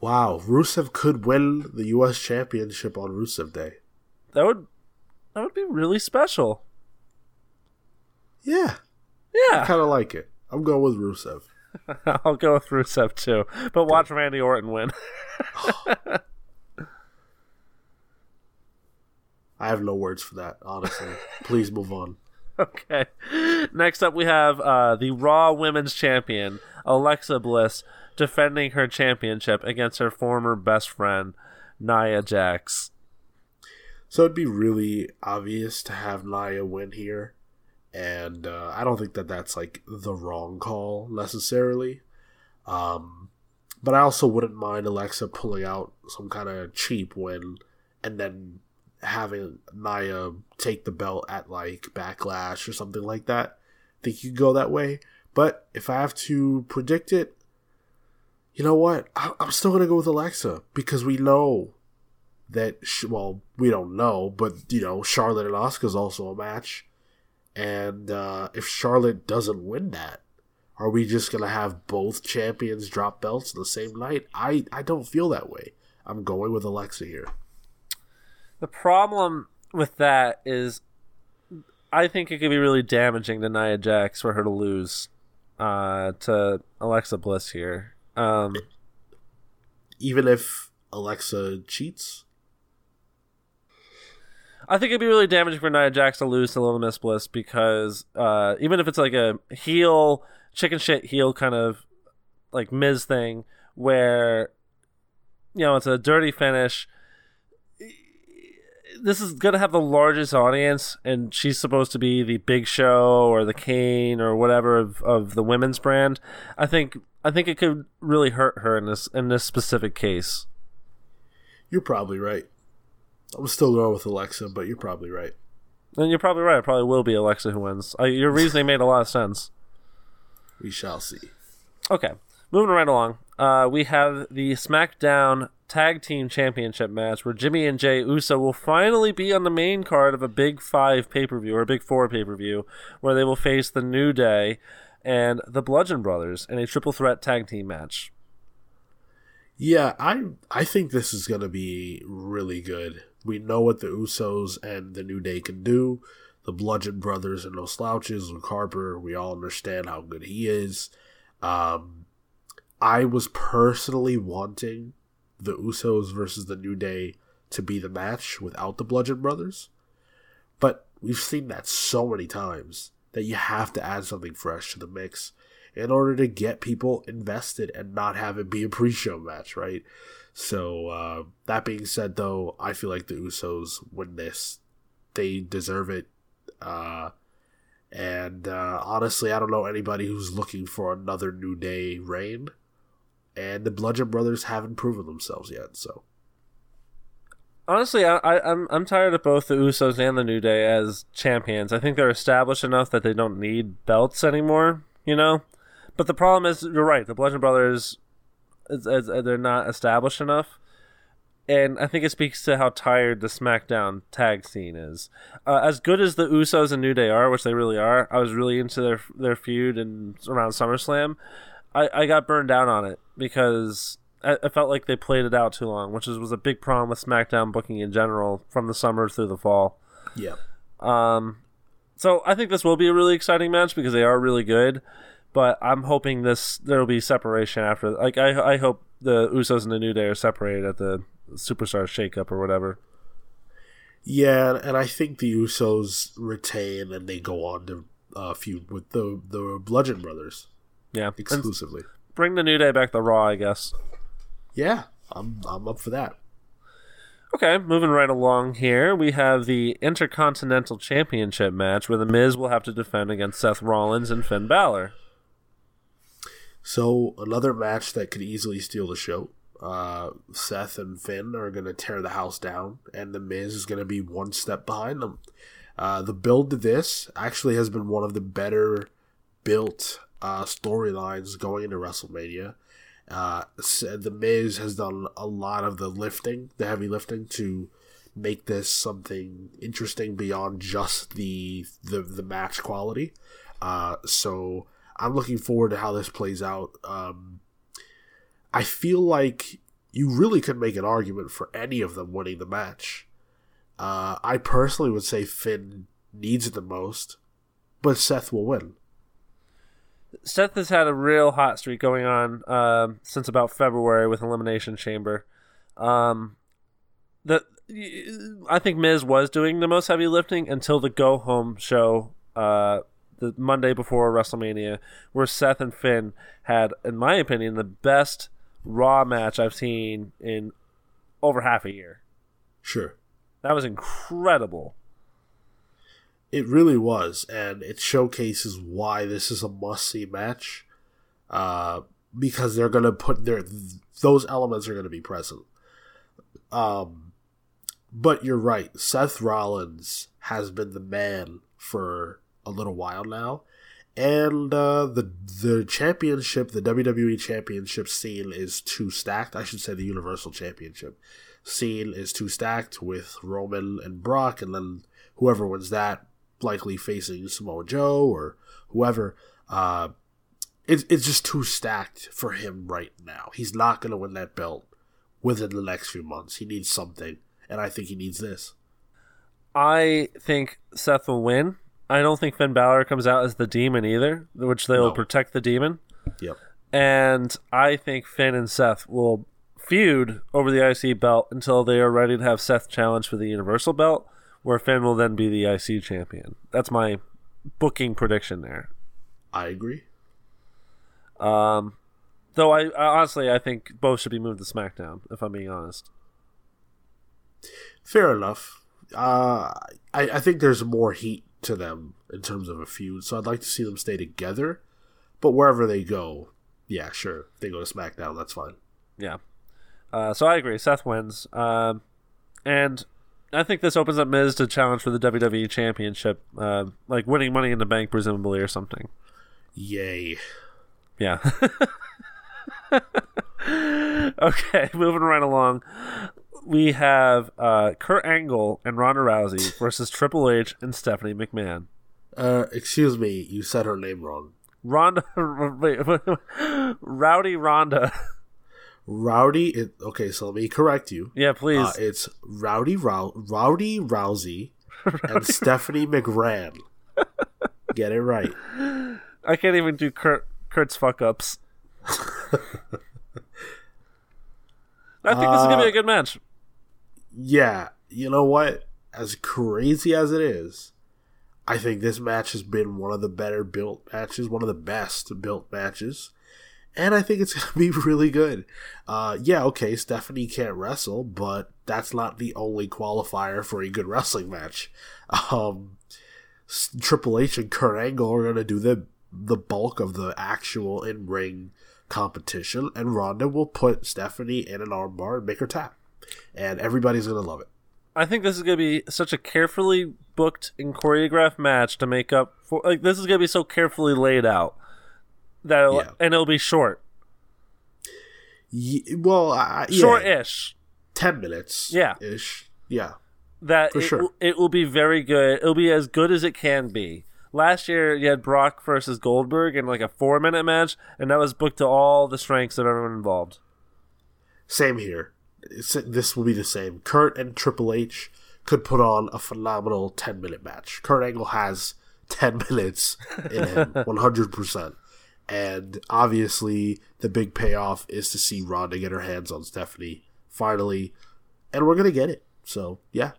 [SPEAKER 2] Wow, Rusev could win the U.S. Championship on Rusev Day.
[SPEAKER 1] That would that would be really special.
[SPEAKER 2] Yeah,
[SPEAKER 1] yeah,
[SPEAKER 2] I kind of like it. I'm going with Rusev. [laughs]
[SPEAKER 1] I'll go with Rusev too, but watch Randy Orton win. [laughs]
[SPEAKER 2] I have no words for that, honestly. Please move on. [laughs]
[SPEAKER 1] Okay. Next up, we have uh, the Raw Women's Champion, Alexa Bliss, defending her championship against her former best friend, Nia Jax.
[SPEAKER 2] So it'd be really obvious to have Nia win here, and uh, I don't think that that's like the wrong call necessarily. Um, but I also wouldn't mind Alexa pulling out some kind of cheap win and then having Nia take the belt at like Backlash or something like that. I think you could go that way. But if I have to predict it, you know what? I, am still gonna go with Alexa because we know that. Well, we don't know, but you know, Charlotte and Asuka's also a match, and uh, if Charlotte doesn't win that, are we just gonna have both champions drop belts the same night? I I don't feel that way. I'm going with Alexa here.
[SPEAKER 1] The problem with that is, I think it could be really damaging to Nia Jax for her to lose uh, to Alexa Bliss here. Um,
[SPEAKER 2] Even if Alexa cheats?
[SPEAKER 1] I think it'd be really damaging for Nia Jax to lose to Little Miss Bliss because uh, even if it's like a heel, chicken shit heel kind of like Miz thing where, you know, it's a dirty finish this is gonna have the largest audience, and she's supposed to be the Big Show or the Kane or whatever of, of the women's brand. I think I think it could really hurt her in this in this specific case.
[SPEAKER 2] You're probably right. I'm still going with Alexa, but you're probably right.
[SPEAKER 1] And you're probably right. It probably will be Alexa who wins. Uh, your reasoning made a lot of sense.
[SPEAKER 2] We shall see.
[SPEAKER 1] Okay, moving right along. Uh, we have the SmackDown Tag Team Championship match where Jimmy and Jay Uso will finally be on the main card of a Big Five pay per view or a Big Four pay per view where they will face the New Day and the Bludgeon Brothers in a triple threat tag team match.
[SPEAKER 2] Yeah, I I think this is gonna be really good. We know what the Usos and the New Day can do. The Bludgeon Brothers are no slouches. Luke Harper, we all understand how good he is. Um, I was personally wanting the Usos versus the New Day to be the match without the Bludgeon Brothers. But we've seen that so many times that you have to add something fresh to the mix. in order to get people invested and not have it be a pre-show match, right? So uh, that being said, though, I feel like the Usos win this. They deserve it. Uh, and uh, honestly, I don't know anybody who's looking for another New Day reign. And the Bludgeon Brothers haven't proven themselves yet, so
[SPEAKER 1] honestly, I, I, I'm I'm tired of both the Usos and the New Day as champions. I think they're established enough that they don't need belts anymore. You know, but the problem is, you're right. The Bludgeon Brothers, is, is, they're not established enough, and I think it speaks to how tired the SmackDown tag scene is. Uh, as good as the Usos and New Day are, which they really are, I was really into their their feud and around SummerSlam. I, I got burned out on it because I, felt like they played it out too long, which is, was a big problem with SmackDown booking in general from the summer through the fall.
[SPEAKER 2] Yeah.
[SPEAKER 1] Um, so I think this will be a really exciting match because they are really good, but I'm hoping this there will be separation after. Like I, I hope the Usos and the New Day are separated at the Superstar Shakeup or whatever.
[SPEAKER 2] Yeah, and I think the Usos retain and they go on to uh, feud with the the Bludgeon Brothers.
[SPEAKER 1] Yeah,
[SPEAKER 2] exclusively.
[SPEAKER 1] And bring the New Day back to Raw, I guess.
[SPEAKER 2] Yeah, I'm I'm up for that.
[SPEAKER 1] Okay, moving right along here, we have the Intercontinental Championship match where The Miz will have to defend against Seth Rollins and Finn Balor.
[SPEAKER 2] So, another match that could easily steal the show. Uh, Seth and Finn are going to tear the house down, and The Miz is going to be one step behind them. Uh, the build to this actually has been one of the better built uh, storylines going into WrestleMania. Uh, the Miz has done a lot of the lifting, the heavy lifting, to make this something interesting beyond just the the, the match quality. Uh, so I'm looking forward to how this plays out. Um, I feel like you really could make an argument for any of them winning the match. Uh, I personally would say Finn needs it the most, but Seth will win.
[SPEAKER 1] Seth has had a real hot streak going on um, since about February with Elimination Chamber. Um, the I think Miz was doing the most heavy lifting until the go home show, uh, the Monday before WrestleMania, where Seth and Finn had, in my opinion, the best Raw match I've seen in over half a year.
[SPEAKER 2] Sure,
[SPEAKER 1] that was incredible.
[SPEAKER 2] It really was, and it showcases why this is a must see match. Uh, because they're gonna put their those elements are gonna be present. Um, but you're right. Seth Rollins has been the man for a little while now, and uh, the the championship, the WWE championship scene is too stacked. I should say the Universal Championship scene is too stacked with Roman and Brock, and then whoever wins that likely facing Samoa Joe or whoever. Uh, it's it's just too stacked for him right now. He's not going to win that belt within the next few months. He needs something, and I think he needs this.
[SPEAKER 1] I think Seth will win. I don't think Finn Balor comes out as the demon either, which they will no. protect the demon.
[SPEAKER 2] Yep.
[SPEAKER 1] And I think Finn and Seth will feud over the IC belt until they are ready to have Seth challenge for the Universal belt where Finn will then be the IC champion. That's my booking prediction there.
[SPEAKER 2] I agree.
[SPEAKER 1] Um, though I, I honestly I think both should be moved to SmackDown. If I'm being honest.
[SPEAKER 2] Fair enough. Uh, I I think there's more heat to them in terms of a feud, so I'd like to see them stay together. But wherever they go, yeah, sure. If they go to SmackDown, that's fine.
[SPEAKER 1] Yeah. Uh, so I agree. Seth wins. Um, and I think this opens up Miz to challenge for the WWE Championship, uh, like winning Money in the Bank, presumably, or something.
[SPEAKER 2] Yay!
[SPEAKER 1] Yeah. [laughs] okay, [laughs] moving right along. We have uh, Kurt Angle and Ronda Rousey versus Triple H and Stephanie McMahon.
[SPEAKER 2] Uh, excuse me, you said her name wrong.
[SPEAKER 1] Ronda, [laughs] wait, Rowdy Ronda.
[SPEAKER 2] Rowdy. It, okay, so let me correct you.
[SPEAKER 1] Yeah, please. Uh,
[SPEAKER 2] it's Rowdy Row, Rowdy Rousey and [laughs] Stephanie McRan. Get it right.
[SPEAKER 1] I can't even do Kurt Kurt's fuck ups. [laughs] I think this is gonna be a uh, good match.
[SPEAKER 2] Yeah, you know what? As crazy as it is, I think this match has been one of the better built matches, one of the best built matches. And I think it's [laughs] going to be really good. Uh, yeah, okay, Stephanie can't wrestle, but that's not the only qualifier for a good wrestling match. Um, Triple H and Kurt Angle are going to do the the bulk of the actual in ring competition, and Ronda will put Stephanie in an armbar and make her tap, and everybody's going to love it.
[SPEAKER 1] I think this is going to be such a carefully booked and choreographed match to make up for. Like this is going to be so carefully laid out that it'll,
[SPEAKER 2] Yeah.
[SPEAKER 1] and it'll be short,
[SPEAKER 2] Ye- well, uh, yeah,
[SPEAKER 1] short-ish.
[SPEAKER 2] ten minutes,
[SPEAKER 1] Yeah.
[SPEAKER 2] ish, yeah.
[SPEAKER 1] That
[SPEAKER 2] For
[SPEAKER 1] it,
[SPEAKER 2] sure.
[SPEAKER 1] it will be very good. It'll be as good as it can be. Last year you had Brock versus Goldberg in like a four-minute match, and that was booked to all the strengths of everyone involved.
[SPEAKER 2] Same here. This will be the same. Kurt and Triple H could put on a phenomenal 10 minute match. Kurt Angle has 10 [laughs] minutes in him, [laughs] 100%. And obviously, the big payoff is to see Ronda get her hands on Stephanie finally. And we're going to get it. So, yeah.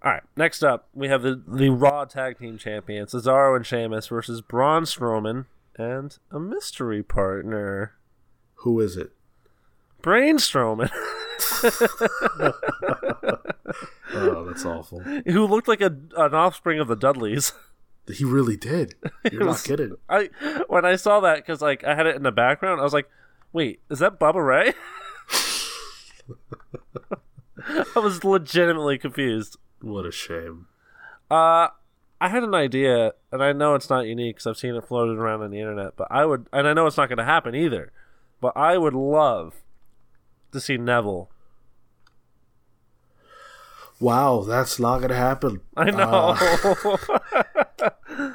[SPEAKER 1] All right, next up we have the the Raw Tag Team Champions Cesaro and Sheamus versus Braun Strowman and a mystery partner,
[SPEAKER 2] Who is it?
[SPEAKER 1] Brain Strowman,
[SPEAKER 2] Oh, that's awful.
[SPEAKER 1] who looked like a an offspring of the Dudleys.
[SPEAKER 2] He really did. [laughs] You're not kidding.
[SPEAKER 1] I when I saw that because like I had it in the background, I was like, "Wait, is that Bubba Ray?" [laughs] I was legitimately confused.
[SPEAKER 2] What a shame.
[SPEAKER 1] Uh, I had an idea, and I know it's not unique because I've seen it floated around on the internet. But I would, and I know it's not going to happen either. But I would love to see Neville.
[SPEAKER 2] Wow, that's not going to happen.
[SPEAKER 1] I know. [laughs]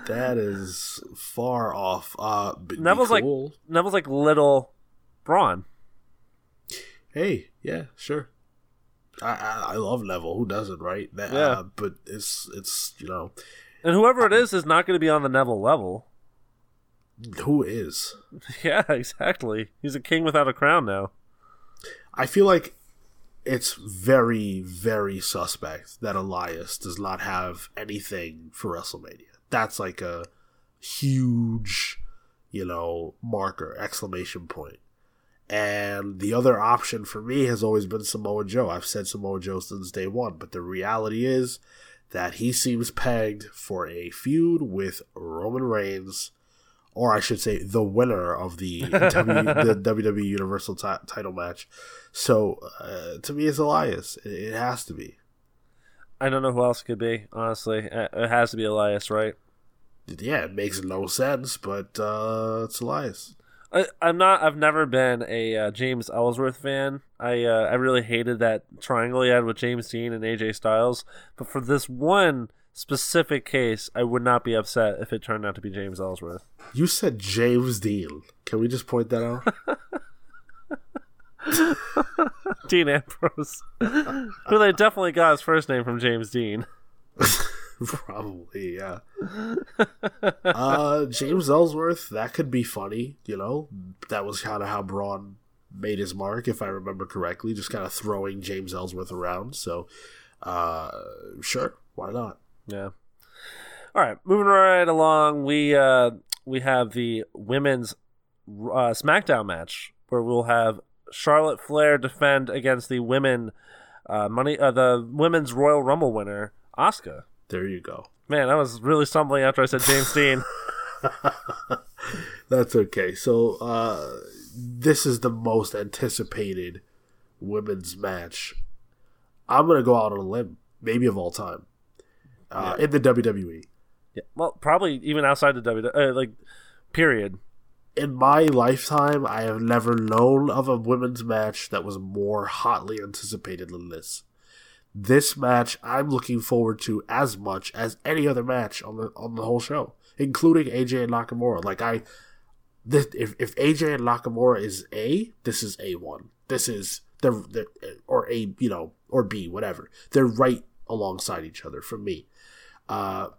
[SPEAKER 2] That is far off. Uh,
[SPEAKER 1] Neville's like
[SPEAKER 2] cool.
[SPEAKER 1] Neville's like little Braun.
[SPEAKER 2] hey, yeah, sure. I, I I love Neville. Who doesn't, right? That,
[SPEAKER 1] Yeah.
[SPEAKER 2] Uh, but it's it's you know
[SPEAKER 1] And whoever it is is not going to be on the Neville level.
[SPEAKER 2] who is. [laughs]
[SPEAKER 1] Yeah, exactly. He's a king without a crown now.
[SPEAKER 2] I feel like it's very very suspect that Elias does not have anything for WrestleMania. That's like a huge, you know, marker exclamation point. And the other option for me has always been Samoa Joe. I've said Samoa Joe since day one, but the reality is that he seems pegged for a feud with Roman Reigns, or I should say, the winner of the, [laughs] w, the WWE Universal ti- title match. So uh, to me, it's Elias. It, it has to be.
[SPEAKER 1] I don't know who else it could be. Honestly, Uh, it has to be Elias, right?
[SPEAKER 2] Yeah, it makes no sense, but uh, it's Elias.
[SPEAKER 1] I, I'm not. I've never been a uh, James Ellsworth fan. I uh, I really hated that triangle he had with James Dean and AJ Styles. But for this one specific case, I would not be upset if it turned out to be James Ellsworth.
[SPEAKER 2] You said James Dean. Can we just point that out? [laughs]
[SPEAKER 1] Dean Ambrose, who they definitely got his first name from James Dean. [laughs]
[SPEAKER 2] Probably, yeah. uh, James Ellsworth, that could be funny, you know? That was kind of how Braun made his mark, if I remember correctly, just kind of throwing James Ellsworth around. So, uh, sure, why not?
[SPEAKER 1] Yeah. All right, moving right along, we uh, we have the women's uh, SmackDown match where we'll have Charlotte Flair defend against the women uh, money uh, the women's Royal Rumble winner Asuka.
[SPEAKER 2] There you go.
[SPEAKER 1] Man, that was really stumbling after I said James [laughs] Dean.
[SPEAKER 2] That's okay. So, uh, this is the most anticipated women's match. I'm going to go out on a limb, maybe of all time, uh, in the WWE.
[SPEAKER 1] Yeah, well, probably even outside the WWE, uh, like period.
[SPEAKER 2] in my lifetime, I have never known of a women's match that was more hotly anticipated than this. This match I'm looking forward to as much as any other match on the on the whole show, including AJ and Nakamura. Like I, this, if if AJ and Nakamura is A, this is A one. This is they're, they're or A, you know, or B, whatever. They're right alongside each other for me. Uh,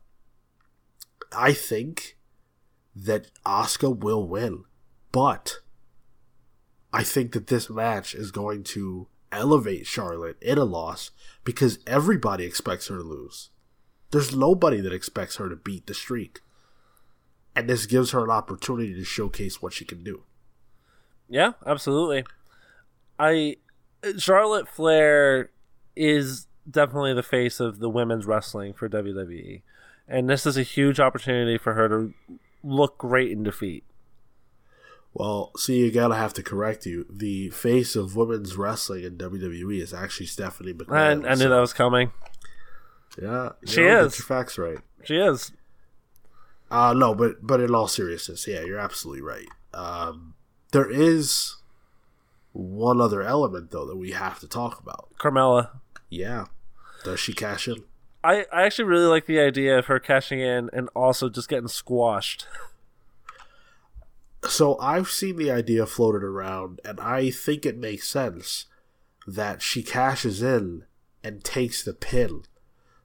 [SPEAKER 2] I think that Asuka will win, but I think that this match is going to elevate Charlotte in a loss because everybody expects her to lose. There's nobody that expects her to beat the streak. And this gives her an opportunity to showcase what she can do.
[SPEAKER 1] Yeah, absolutely. I Charlotte Flair is definitely the face of the women's wrestling for WWE. And this is a huge opportunity for her to look great in defeat.
[SPEAKER 2] Well, see, you gotta have to correct you. The face of women's wrestling in WWE is actually Stephanie McMahon.
[SPEAKER 1] I, I knew
[SPEAKER 2] so-
[SPEAKER 1] that was coming.
[SPEAKER 2] Yeah,
[SPEAKER 1] She
[SPEAKER 2] know, get
[SPEAKER 1] is.
[SPEAKER 2] your facts right.
[SPEAKER 1] She is.
[SPEAKER 2] Uh no, but but in all seriousness, yeah, you're absolutely right. Um, there is one other element though that we have to talk about.
[SPEAKER 1] Carmella.
[SPEAKER 2] Yeah, does she cash in?
[SPEAKER 1] I, I actually really like the idea of her cashing in and also just getting squashed.
[SPEAKER 2] So I've seen the idea floated around, and I think it makes sense that she cashes in and takes the pin,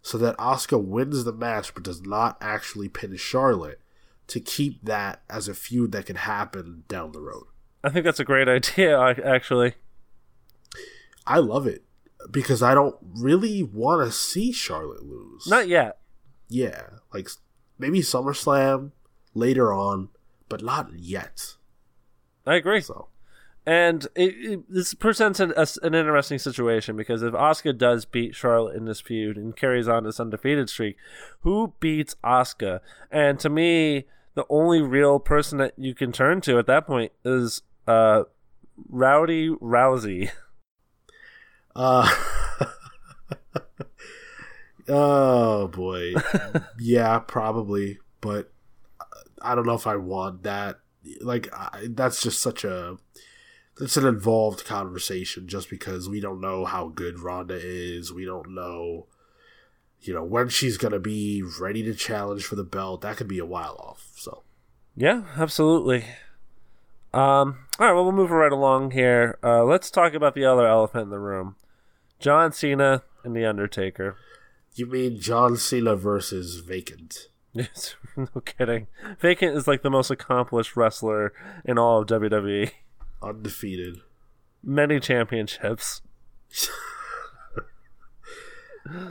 [SPEAKER 2] so that Asuka wins the match but does not actually pin Charlotte to keep that as a feud that can happen down the road.
[SPEAKER 1] I think that's a great [laughs] idea, actually.
[SPEAKER 2] I love it because I don't really want to see Charlotte lose.
[SPEAKER 1] Not yet.
[SPEAKER 2] yeah, like maybe SummerSlam later on, but not yet.
[SPEAKER 1] I agree.
[SPEAKER 2] So
[SPEAKER 1] And it, it, this presents an, a, an interesting situation because if Asuka does beat Charlotte in this feud and carries on this undefeated streak, who beats Asuka? And to me, the only real person that you can turn to at that point is uh, Rowdy Rousey. [laughs]
[SPEAKER 2] Uh [laughs] Oh boy. yeah, probably, but I don't know if I want that. Like I, that's just such a it's an involved conversation just because we don't know how good Ronda is. We don't know you know when she's to be ready to challenge for the belt. That could be a while off. So,
[SPEAKER 1] Yeah, absolutely. Um, all right, well, we'll move right along here. Uh, let's talk about the other elephant in the room John Cena and The Undertaker.
[SPEAKER 2] you mean John Cena versus Vacant? [laughs]
[SPEAKER 1] Yes, no kidding. Vacant is like the most accomplished wrestler in all of WWE.
[SPEAKER 2] Undefeated.
[SPEAKER 1] Many championships. [laughs]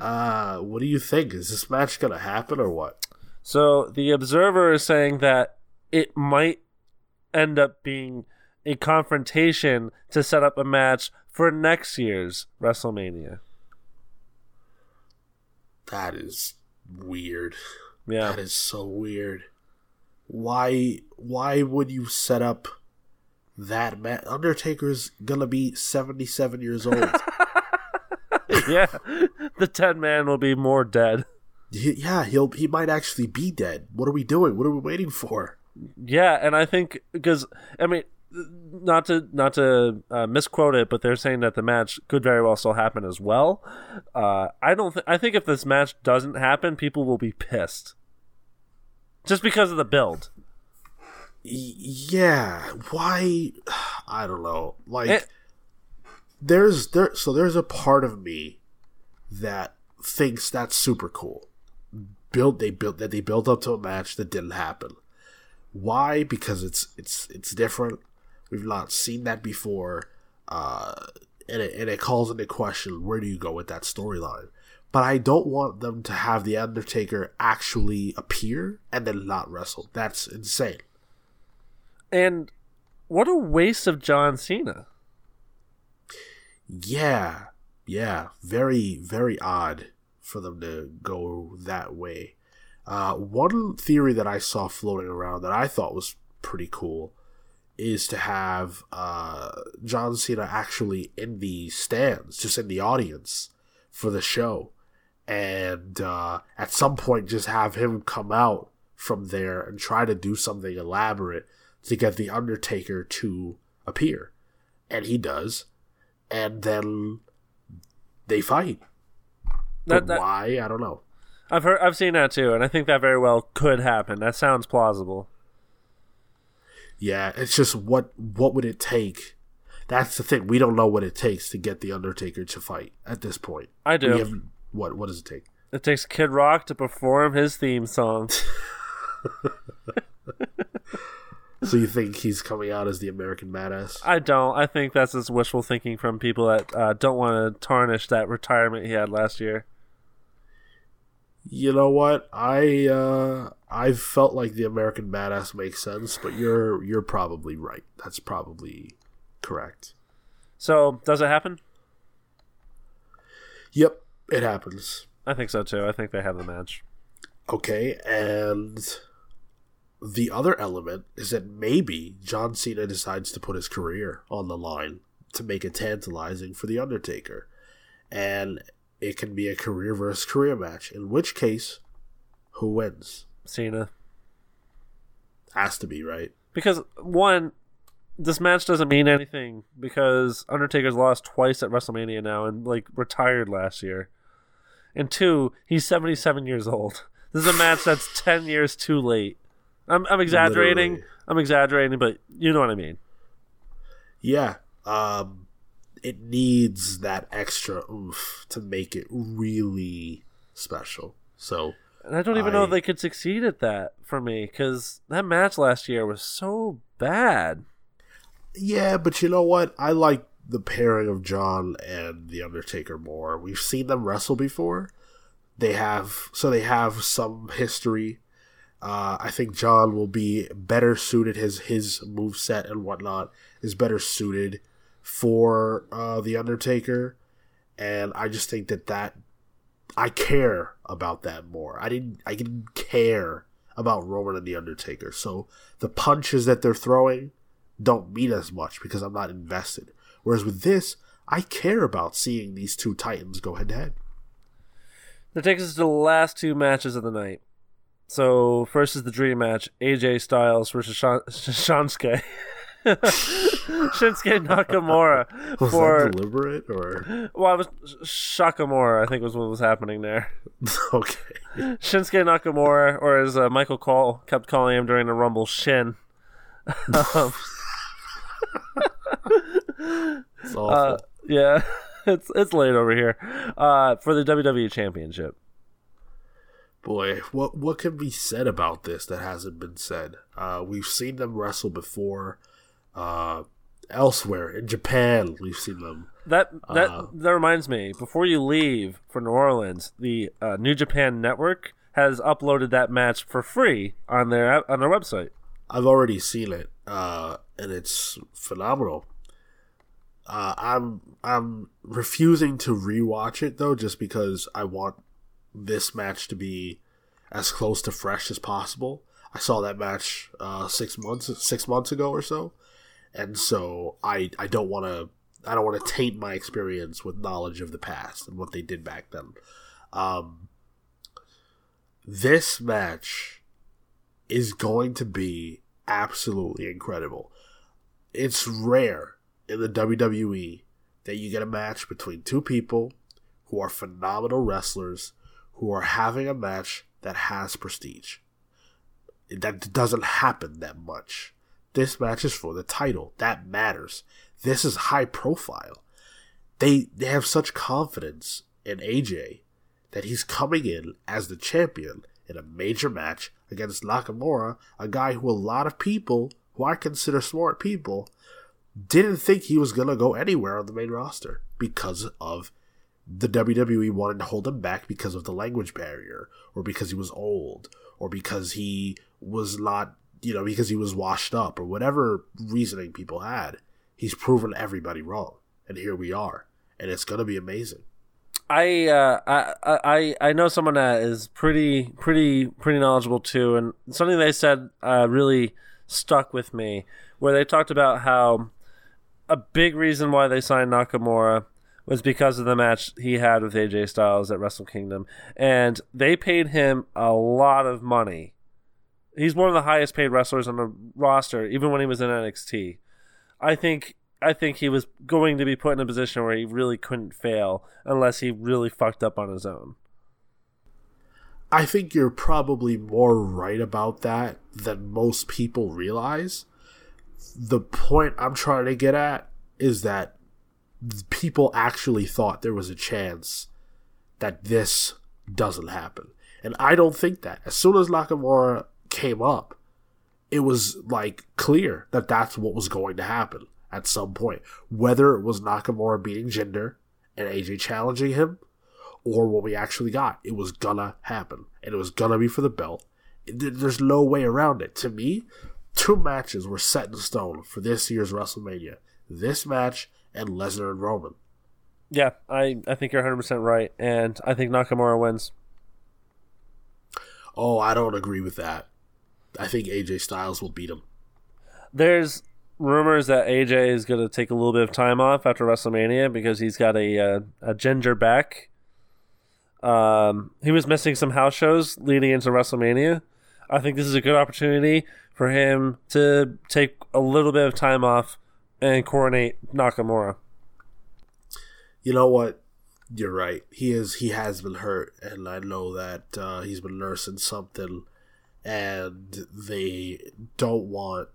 [SPEAKER 2] Uh, what do you think? Is this match going to happen or what?
[SPEAKER 1] So the Observer is saying that it might end up being a confrontation to set up a match for next year's WrestleMania.
[SPEAKER 2] That is weird.
[SPEAKER 1] Yeah.
[SPEAKER 2] That is so weird. Why why would you set up that match? Undertaker's gonna be seventy seven years old. [laughs] [laughs]
[SPEAKER 1] yeah. The Deadman will be more dead.
[SPEAKER 2] Yeah, he'll he might actually be dead. What are we doing? What are we waiting for?
[SPEAKER 1] Yeah, and I think because I mean, not to not to uh, misquote it, but they're saying that the match could very well still happen as well. Uh, I don't. Th- I think if this match doesn't happen, people will be pissed, just because of the build.
[SPEAKER 2] Yeah, why? [sighs] I don't know. Like,
[SPEAKER 1] It-
[SPEAKER 2] there's there. So there's a part of me that thinks that's super cool. Built they built that they built up to a match that didn't happen. Why? Because it's it's it's different. We've not seen that before, uh, and it and it calls into question where do you go with that storyline. But I don't want them to have the Undertaker actually appear and then not wrestle. That's insane.
[SPEAKER 1] And what a waste of John Cena.
[SPEAKER 2] Yeah, yeah, very, very odd for them to go that way. Uh, one theory that I saw floating around that I thought was pretty cool is to have uh, John Cena actually in the stands, just in the audience for the show, and uh, at some point just have him come out from there and try to do something elaborate to get the Undertaker to appear, and he does and then they fight.
[SPEAKER 1] That, that,
[SPEAKER 2] why? I don't know.
[SPEAKER 1] I've heard, I've seen that too, and I think that very well could happen. That sounds plausible.
[SPEAKER 2] Yeah, it's just what what would it take? That's the thing. We don't know what it takes to get the Undertaker to fight at this point.
[SPEAKER 1] I do.
[SPEAKER 2] have, what what does it take?
[SPEAKER 1] It takes Kid Rock to perform his theme song. [laughs]
[SPEAKER 2] So you think he's coming out as the American badass?
[SPEAKER 1] I don't. I think that's just wishful thinking from people that uh, don't want to tarnish that retirement he had last year.
[SPEAKER 2] You know what? I uh I felt like the American Badass makes sense, but you're you're probably right. That's probably correct.
[SPEAKER 1] So, does it happen?
[SPEAKER 2] Yep, it happens.
[SPEAKER 1] I think so too. I think they have the match.
[SPEAKER 2] Okay, and the other element is that maybe John Cena decides to put his career on the line to make it tantalizing for The Undertaker. And it can be a career versus career match, in which case, who wins?
[SPEAKER 1] Cena.
[SPEAKER 2] Has to be, right?
[SPEAKER 1] Because, one, this match doesn't mean anything because Undertaker's lost twice at WrestleMania now and, like, retired last year. And two, he's 77 years old. [laughs] This is a match that's 10 years too late. I'm, I'm exaggerating.
[SPEAKER 2] Literally.
[SPEAKER 1] I'm exaggerating, but you know what I mean.
[SPEAKER 2] Yeah. Um, it needs that extra oomph to make it really special. So,
[SPEAKER 1] And I don't even know if they could succeed at that for me because that match last year was so bad.
[SPEAKER 2] yeah, but you know what? I like the pairing of John and The Undertaker more. We've seen them wrestle before. They have, so they have some history. Uh, I think John will be better suited. His his move set and whatnot is better suited for uh, the Undertaker, and I just think that that I care about that more. I didn't I didn't care about Roman and the Undertaker, so the punches that they're throwing don't mean as much because I'm not invested. Whereas with this, I care about seeing these two titans go head to head.
[SPEAKER 1] That takes us to the last two matches of the night. So first is the dream match: AJ Styles versus Shan- [laughs] Shansuke. [laughs] Shinsuke Nakamura [laughs]
[SPEAKER 2] Was
[SPEAKER 1] for
[SPEAKER 2] that deliberate or
[SPEAKER 1] well, it was Shakamura. I think was what was happening there. [laughs]
[SPEAKER 2] okay?
[SPEAKER 1] Shinsuke Nakamura, or as uh, Michael Cole kept calling him during the Rumble, Shin. Um,
[SPEAKER 2] It's awful.
[SPEAKER 1] uh, yeah, it's it's late over here uh, for the WWE Championship.
[SPEAKER 2] Boy, what what can be said about this that hasn't been said? Uh, we've seen them wrestle before. Uh, elsewhere in Japan, we've seen them.
[SPEAKER 1] That that
[SPEAKER 2] Uh,
[SPEAKER 1] that reminds me. Before you leave for New Orleans, the uh, New Japan Network has uploaded that match for free on their on their website.
[SPEAKER 2] I've already seen it, uh, and it's phenomenal. Uh, I'm I'm refusing to rewatch it though, just because I want this match to be as close to fresh as possible. I saw that match uh, six months six months ago or so, and so I I don't want to I don't want to taint my experience with knowledge of the past and what they did back then. Um, this match is going to be absolutely incredible. It's rare in the WWE that you get a match between two people who are phenomenal wrestlers who are having a match that has prestige. That doesn't happen that much. This match is for the title. That matters. This is high profile. They they have such confidence in AJ that he's coming in as the champion in a major match against Nakamura, a guy who a lot of people, who I consider smart people, didn't think he was going to go anywhere on the main roster because of the WWE wanted to hold him back because of the language barrier, or because he was old, or because he was not, you know, because he was washed up, or whatever reasoning people had. He's proven everybody wrong, and here we are, and it's going to be amazing.
[SPEAKER 1] I uh, I I I know someone that is pretty pretty pretty knowledgeable too, and something they said uh, really stuck with me, where they talked about how a big reason why they signed Nakamura was because of the match he had with AJ Styles at Wrestle Kingdom, and they paid him a lot of money. He's one of the highest paid wrestlers on the roster, even when he was in NXT. I think I think he was going to be put in a position where he really couldn't fail unless he really fucked up on his own.
[SPEAKER 2] I think you're probably more right about that than most people realize. The point I'm trying to get at is that people actually thought there was a chance that this doesn't happen. And I don't think that. As soon as Nakamura came up, it was like clear that that's what was going to happen at some point. Whether it was Nakamura beating Jinder and AJ challenging him, or what we actually got. It was gonna happen, and it was gonna be for the belt. There's no way around it. To me, two matches were set in stone for this year's WrestleMania. This match and Lesnar and Roman.
[SPEAKER 1] Yeah, I, I think you're 100% right, and I think Nakamura wins.
[SPEAKER 2] Oh, I don't agree with that. I think AJ Styles will beat him.
[SPEAKER 1] There's rumors that AJ is going to take a little bit of time off after WrestleMania because he's got a uh, a ginger back. Um, he was missing some house shows leading into WrestleMania. I think this is a good opportunity for him to take a little bit of time off and coronate Nakamura.
[SPEAKER 2] You know what? You're right. He is. He has been hurt, and I know that uh, he's been nursing something, and they don't want.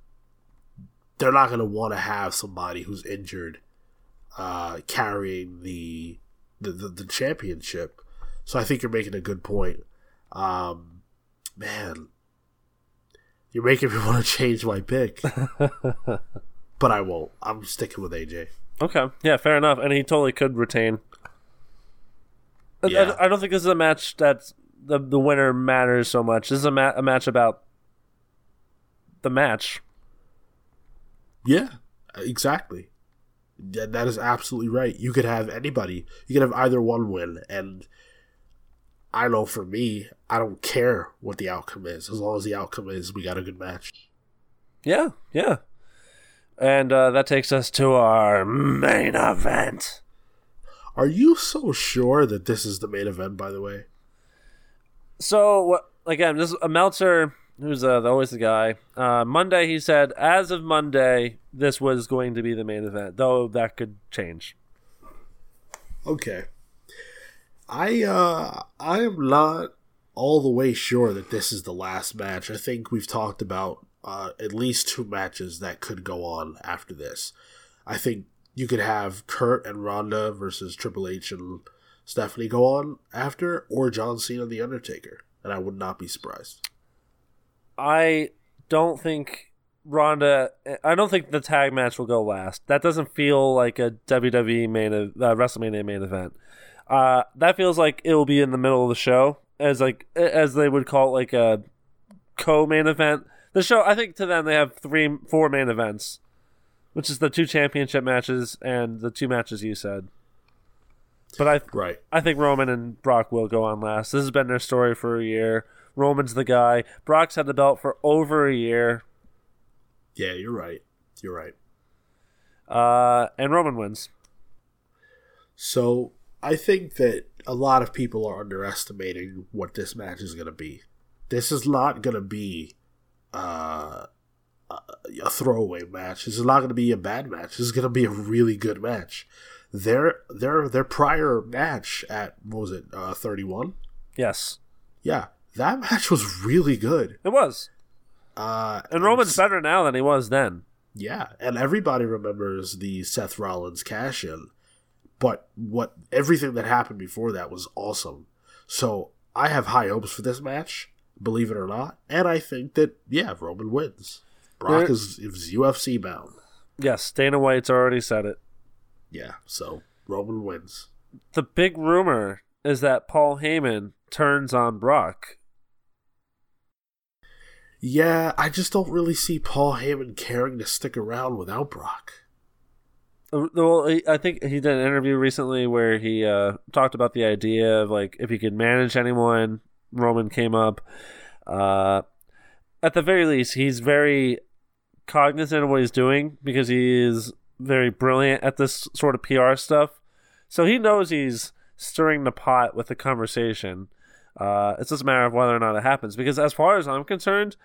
[SPEAKER 2] They're not going to want to have somebody who's injured, uh, carrying the, the the, the championship. So I think you're making a good point. Um, man, you're making me [laughs] want to change my pick, [laughs] but I won't. I'm sticking with AJ.
[SPEAKER 1] Okay, yeah, fair enough. And he totally could retain.
[SPEAKER 2] Yeah.
[SPEAKER 1] I, I don't think this is a match that's the the winner matters so much. This is a, ma- a match about the match.
[SPEAKER 2] Yeah, exactly. Yeah, that is absolutely right. You could have anybody. You could have either one win, and I know for me, I don't care what the outcome is as long as the outcome is we got a good match.
[SPEAKER 1] Yeah, yeah. And uh, that takes us to our main event.
[SPEAKER 2] Are you so sure that this is the main event? By the way,
[SPEAKER 1] So? Again, this is a Meltzer, who's uh, always the guy. Uh, Monday, he said, as of Monday, this was going to be the main event, though that could change.
[SPEAKER 2] okay. I uh I am not all the way sure that this is the last match. I think we've talked about uh, at least two matches that could go on after this. I think you could have Kurt and Ronda versus Triple H and Stephanie go on after, or John Cena The Undertaker, and I would not be surprised.
[SPEAKER 1] I don't think Ronda. I don't think the tag match will go last. That doesn't feel like a WWE main, uh, WrestleMania main event. Uh, that feels like it will be in the middle of the show, as like as they would call it, like a co-main event. The show, I think, to them they have three, four main events, which is the two championship matches and the two matches you said. But I,
[SPEAKER 2] Right.
[SPEAKER 1] I think Roman and Brock will go on last. This has been their story for a year. Roman's the guy. Brock's had the belt for over a year.
[SPEAKER 2] Yeah, you're right. You're right.
[SPEAKER 1] Uh, and Roman wins.
[SPEAKER 2] So I think that a lot of people are underestimating what this match is going to be. This is not going to be uh, a a throwaway match. This is not going to be a bad match. This is going to be a really good match. Their their their prior match at what was it uh, thirty one?
[SPEAKER 1] Yes,
[SPEAKER 2] Yeah, that match was really good.
[SPEAKER 1] it was.
[SPEAKER 2] Uh,
[SPEAKER 1] And Roman's better now than he was then.
[SPEAKER 2] Yeah, and everybody remembers the Seth Rollins cash in, but what everything that happened before that was awesome. So I have high hopes for this match, believe it or not, and I think that yeah, Roman wins. Brock
[SPEAKER 1] There-
[SPEAKER 2] is, is UFC bound.
[SPEAKER 1] Yes, Dana White's already said it.
[SPEAKER 2] Yeah, so Roman wins.
[SPEAKER 1] The big rumor is that Paul Heyman turns on Brock.
[SPEAKER 2] Yeah, I just don't really see Paul Heyman caring to stick around without Brock.
[SPEAKER 1] Uh, Well, I think he did an interview recently where he uh, talked about the idea of like if he could manage anyone. Roman came up. Uh, at the very least, he's very cognizant of what he's doing because he is very brilliant at this sort of PR stuff. So he knows he's stirring the pot with the conversation. Uh, it's just a matter of whether or not it happens. Because as far as I'm concerned,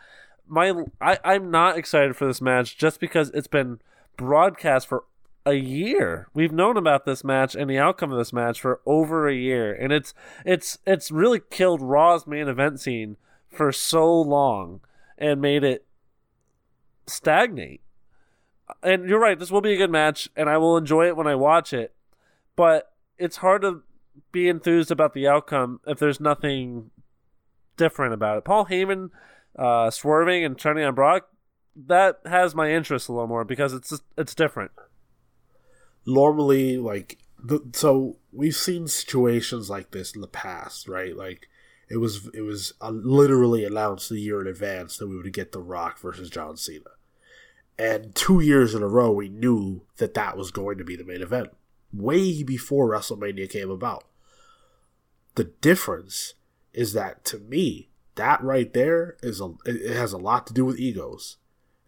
[SPEAKER 1] my I, I'm not excited for this match just because it's been broadcast for a year. We've known about this match and the outcome of this match for over a year, and it's it's it's really killed Raw's main event scene for so long and made it stagnate. And you're right, this will be a good match, and I will enjoy it when I watch it. But it's hard to be enthused about the outcome if there's nothing different about it. Paul Heyman uh, swerving and turning on Brock, that has my interest a little more because it's it's different.
[SPEAKER 2] normally like the, so we've seen situations like this in the past, right? Like it was it was uh, literally announced a year in advance that we would get The Rock versus John Cena, and two years in a row we knew that that was going to be the main event way before WrestleMania came about. The difference is that to me, that right there is a it has a lot to do with egos.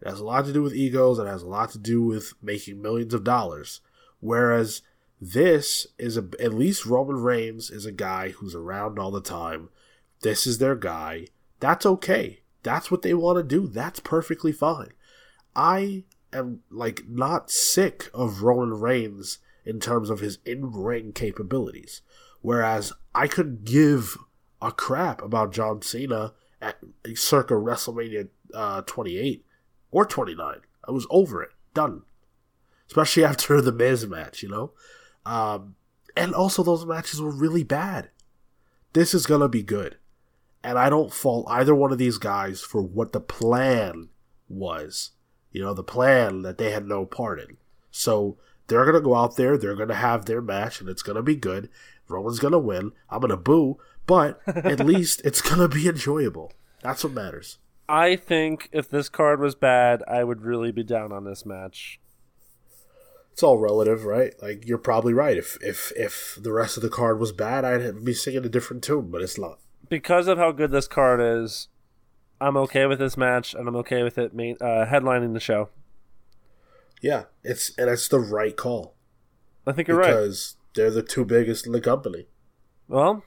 [SPEAKER 2] It has a lot to do with egos. It has a lot to do with making millions of dollars. Whereas this is a, at least Roman Reigns is a guy who's around all the time. This is their guy. That's okay. That's what they want to do. That's perfectly fine. I am like not sick of Roman Reigns in terms of his in-ring capabilities. Whereas I could give a crap about John Cena at circa WrestleMania uh, 28 or 29. I was over it. Done. Especially [laughs] after the Miz match, you know? Um, and also, those matches were really bad. This is to be good. And I don't fault either one of these guys for what the plan was. You know, the plan that they had no part in. So they're going to go out there, they're going to have their match, and it's going to be good. Roman's going to win. I'm going to boo, but at [laughs] least it's going to be enjoyable. That's what matters.
[SPEAKER 1] I think if this card was bad, I would really be down on this match.
[SPEAKER 2] It's all relative, right? Like you're probably right. If if if the rest of the card was bad, I'd be singing a different tune, but it's not.
[SPEAKER 1] Because of how good this card is, I'm okay with this match, and I'm okay with it main, uh, headlining the show.
[SPEAKER 2] Yeah, it's and it's the right call.
[SPEAKER 1] I think you're because right
[SPEAKER 2] because they're the two biggest in the company.
[SPEAKER 1] Well,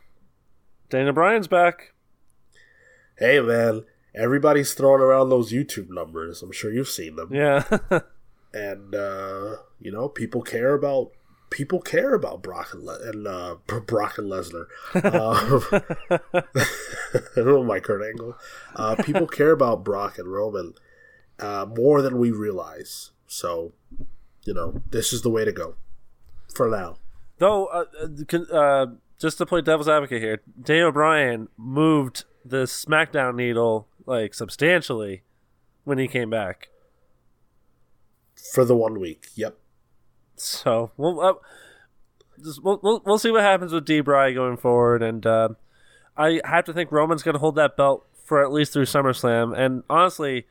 [SPEAKER 1] Daniel Bryan's back.
[SPEAKER 2] Hey man, everybody's throwing around those YouTube numbers. I'm sure you've seen them.
[SPEAKER 1] Yeah. [laughs]
[SPEAKER 2] and uh, you know, people care about people care about Brock and, Le- and uh, Brock and Lesnar. [laughs] Um, [laughs] my Kurt Angle. Uh, people care about Brock and Roman uh, more than we realize. So, you know, this is the way to go for now.
[SPEAKER 1] Though, uh, uh, just to play devil's advocate here, Daniel Bryan moved the SmackDown needle like substantially when he came back
[SPEAKER 2] for the one week. Yep.
[SPEAKER 1] So we'll uh, just, we'll, we'll we'll see what happens with D. Bry going forward, and uh, I have to think Roman's going to hold that belt for at least through SummerSlam. And honestly,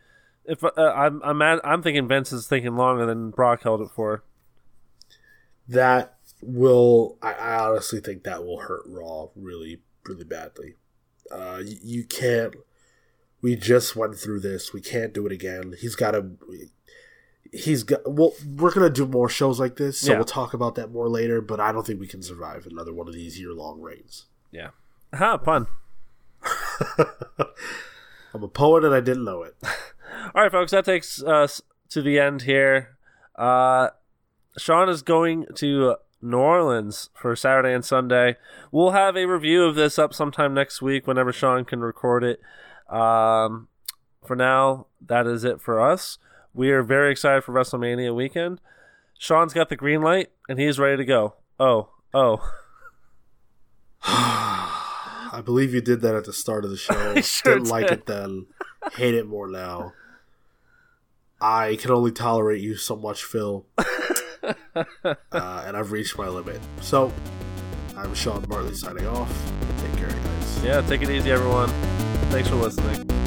[SPEAKER 1] if uh, I'm I'm at, I'm thinking Vince is thinking longer than Brock held it for.
[SPEAKER 2] That will I, I honestly think that will hurt Raw really really badly. Uh, you, you can't. We just went through this. We can't do it again. He's got to he's got well we're gonna do more shows like this so yeah. we'll talk about that more later but i don't think we can survive another one of these year-long reigns.
[SPEAKER 1] Yeah. Ha pun. [laughs]
[SPEAKER 2] I'm a poet and i didn't know it. [laughs]
[SPEAKER 1] All right folks that takes us to the end here. Uh sean is going to new orleans for saturday and sunday. We'll have a review of this up sometime next week whenever sean can record it. Um for now that is it for us we are very excited for WrestleMania weekend. Sean's got the green light and he's ready to go. Oh, oh. [sighs]
[SPEAKER 2] I believe you did that at the start of the [laughs] show. sure Didn't did. like it then. Hate it more now. I can only tolerate you so much, Phil. [laughs] uh, and I've reached my limit. So, I'm Sean Bartley signing off. Take care, guys.
[SPEAKER 1] Yeah, take it easy, everyone. Thanks for listening.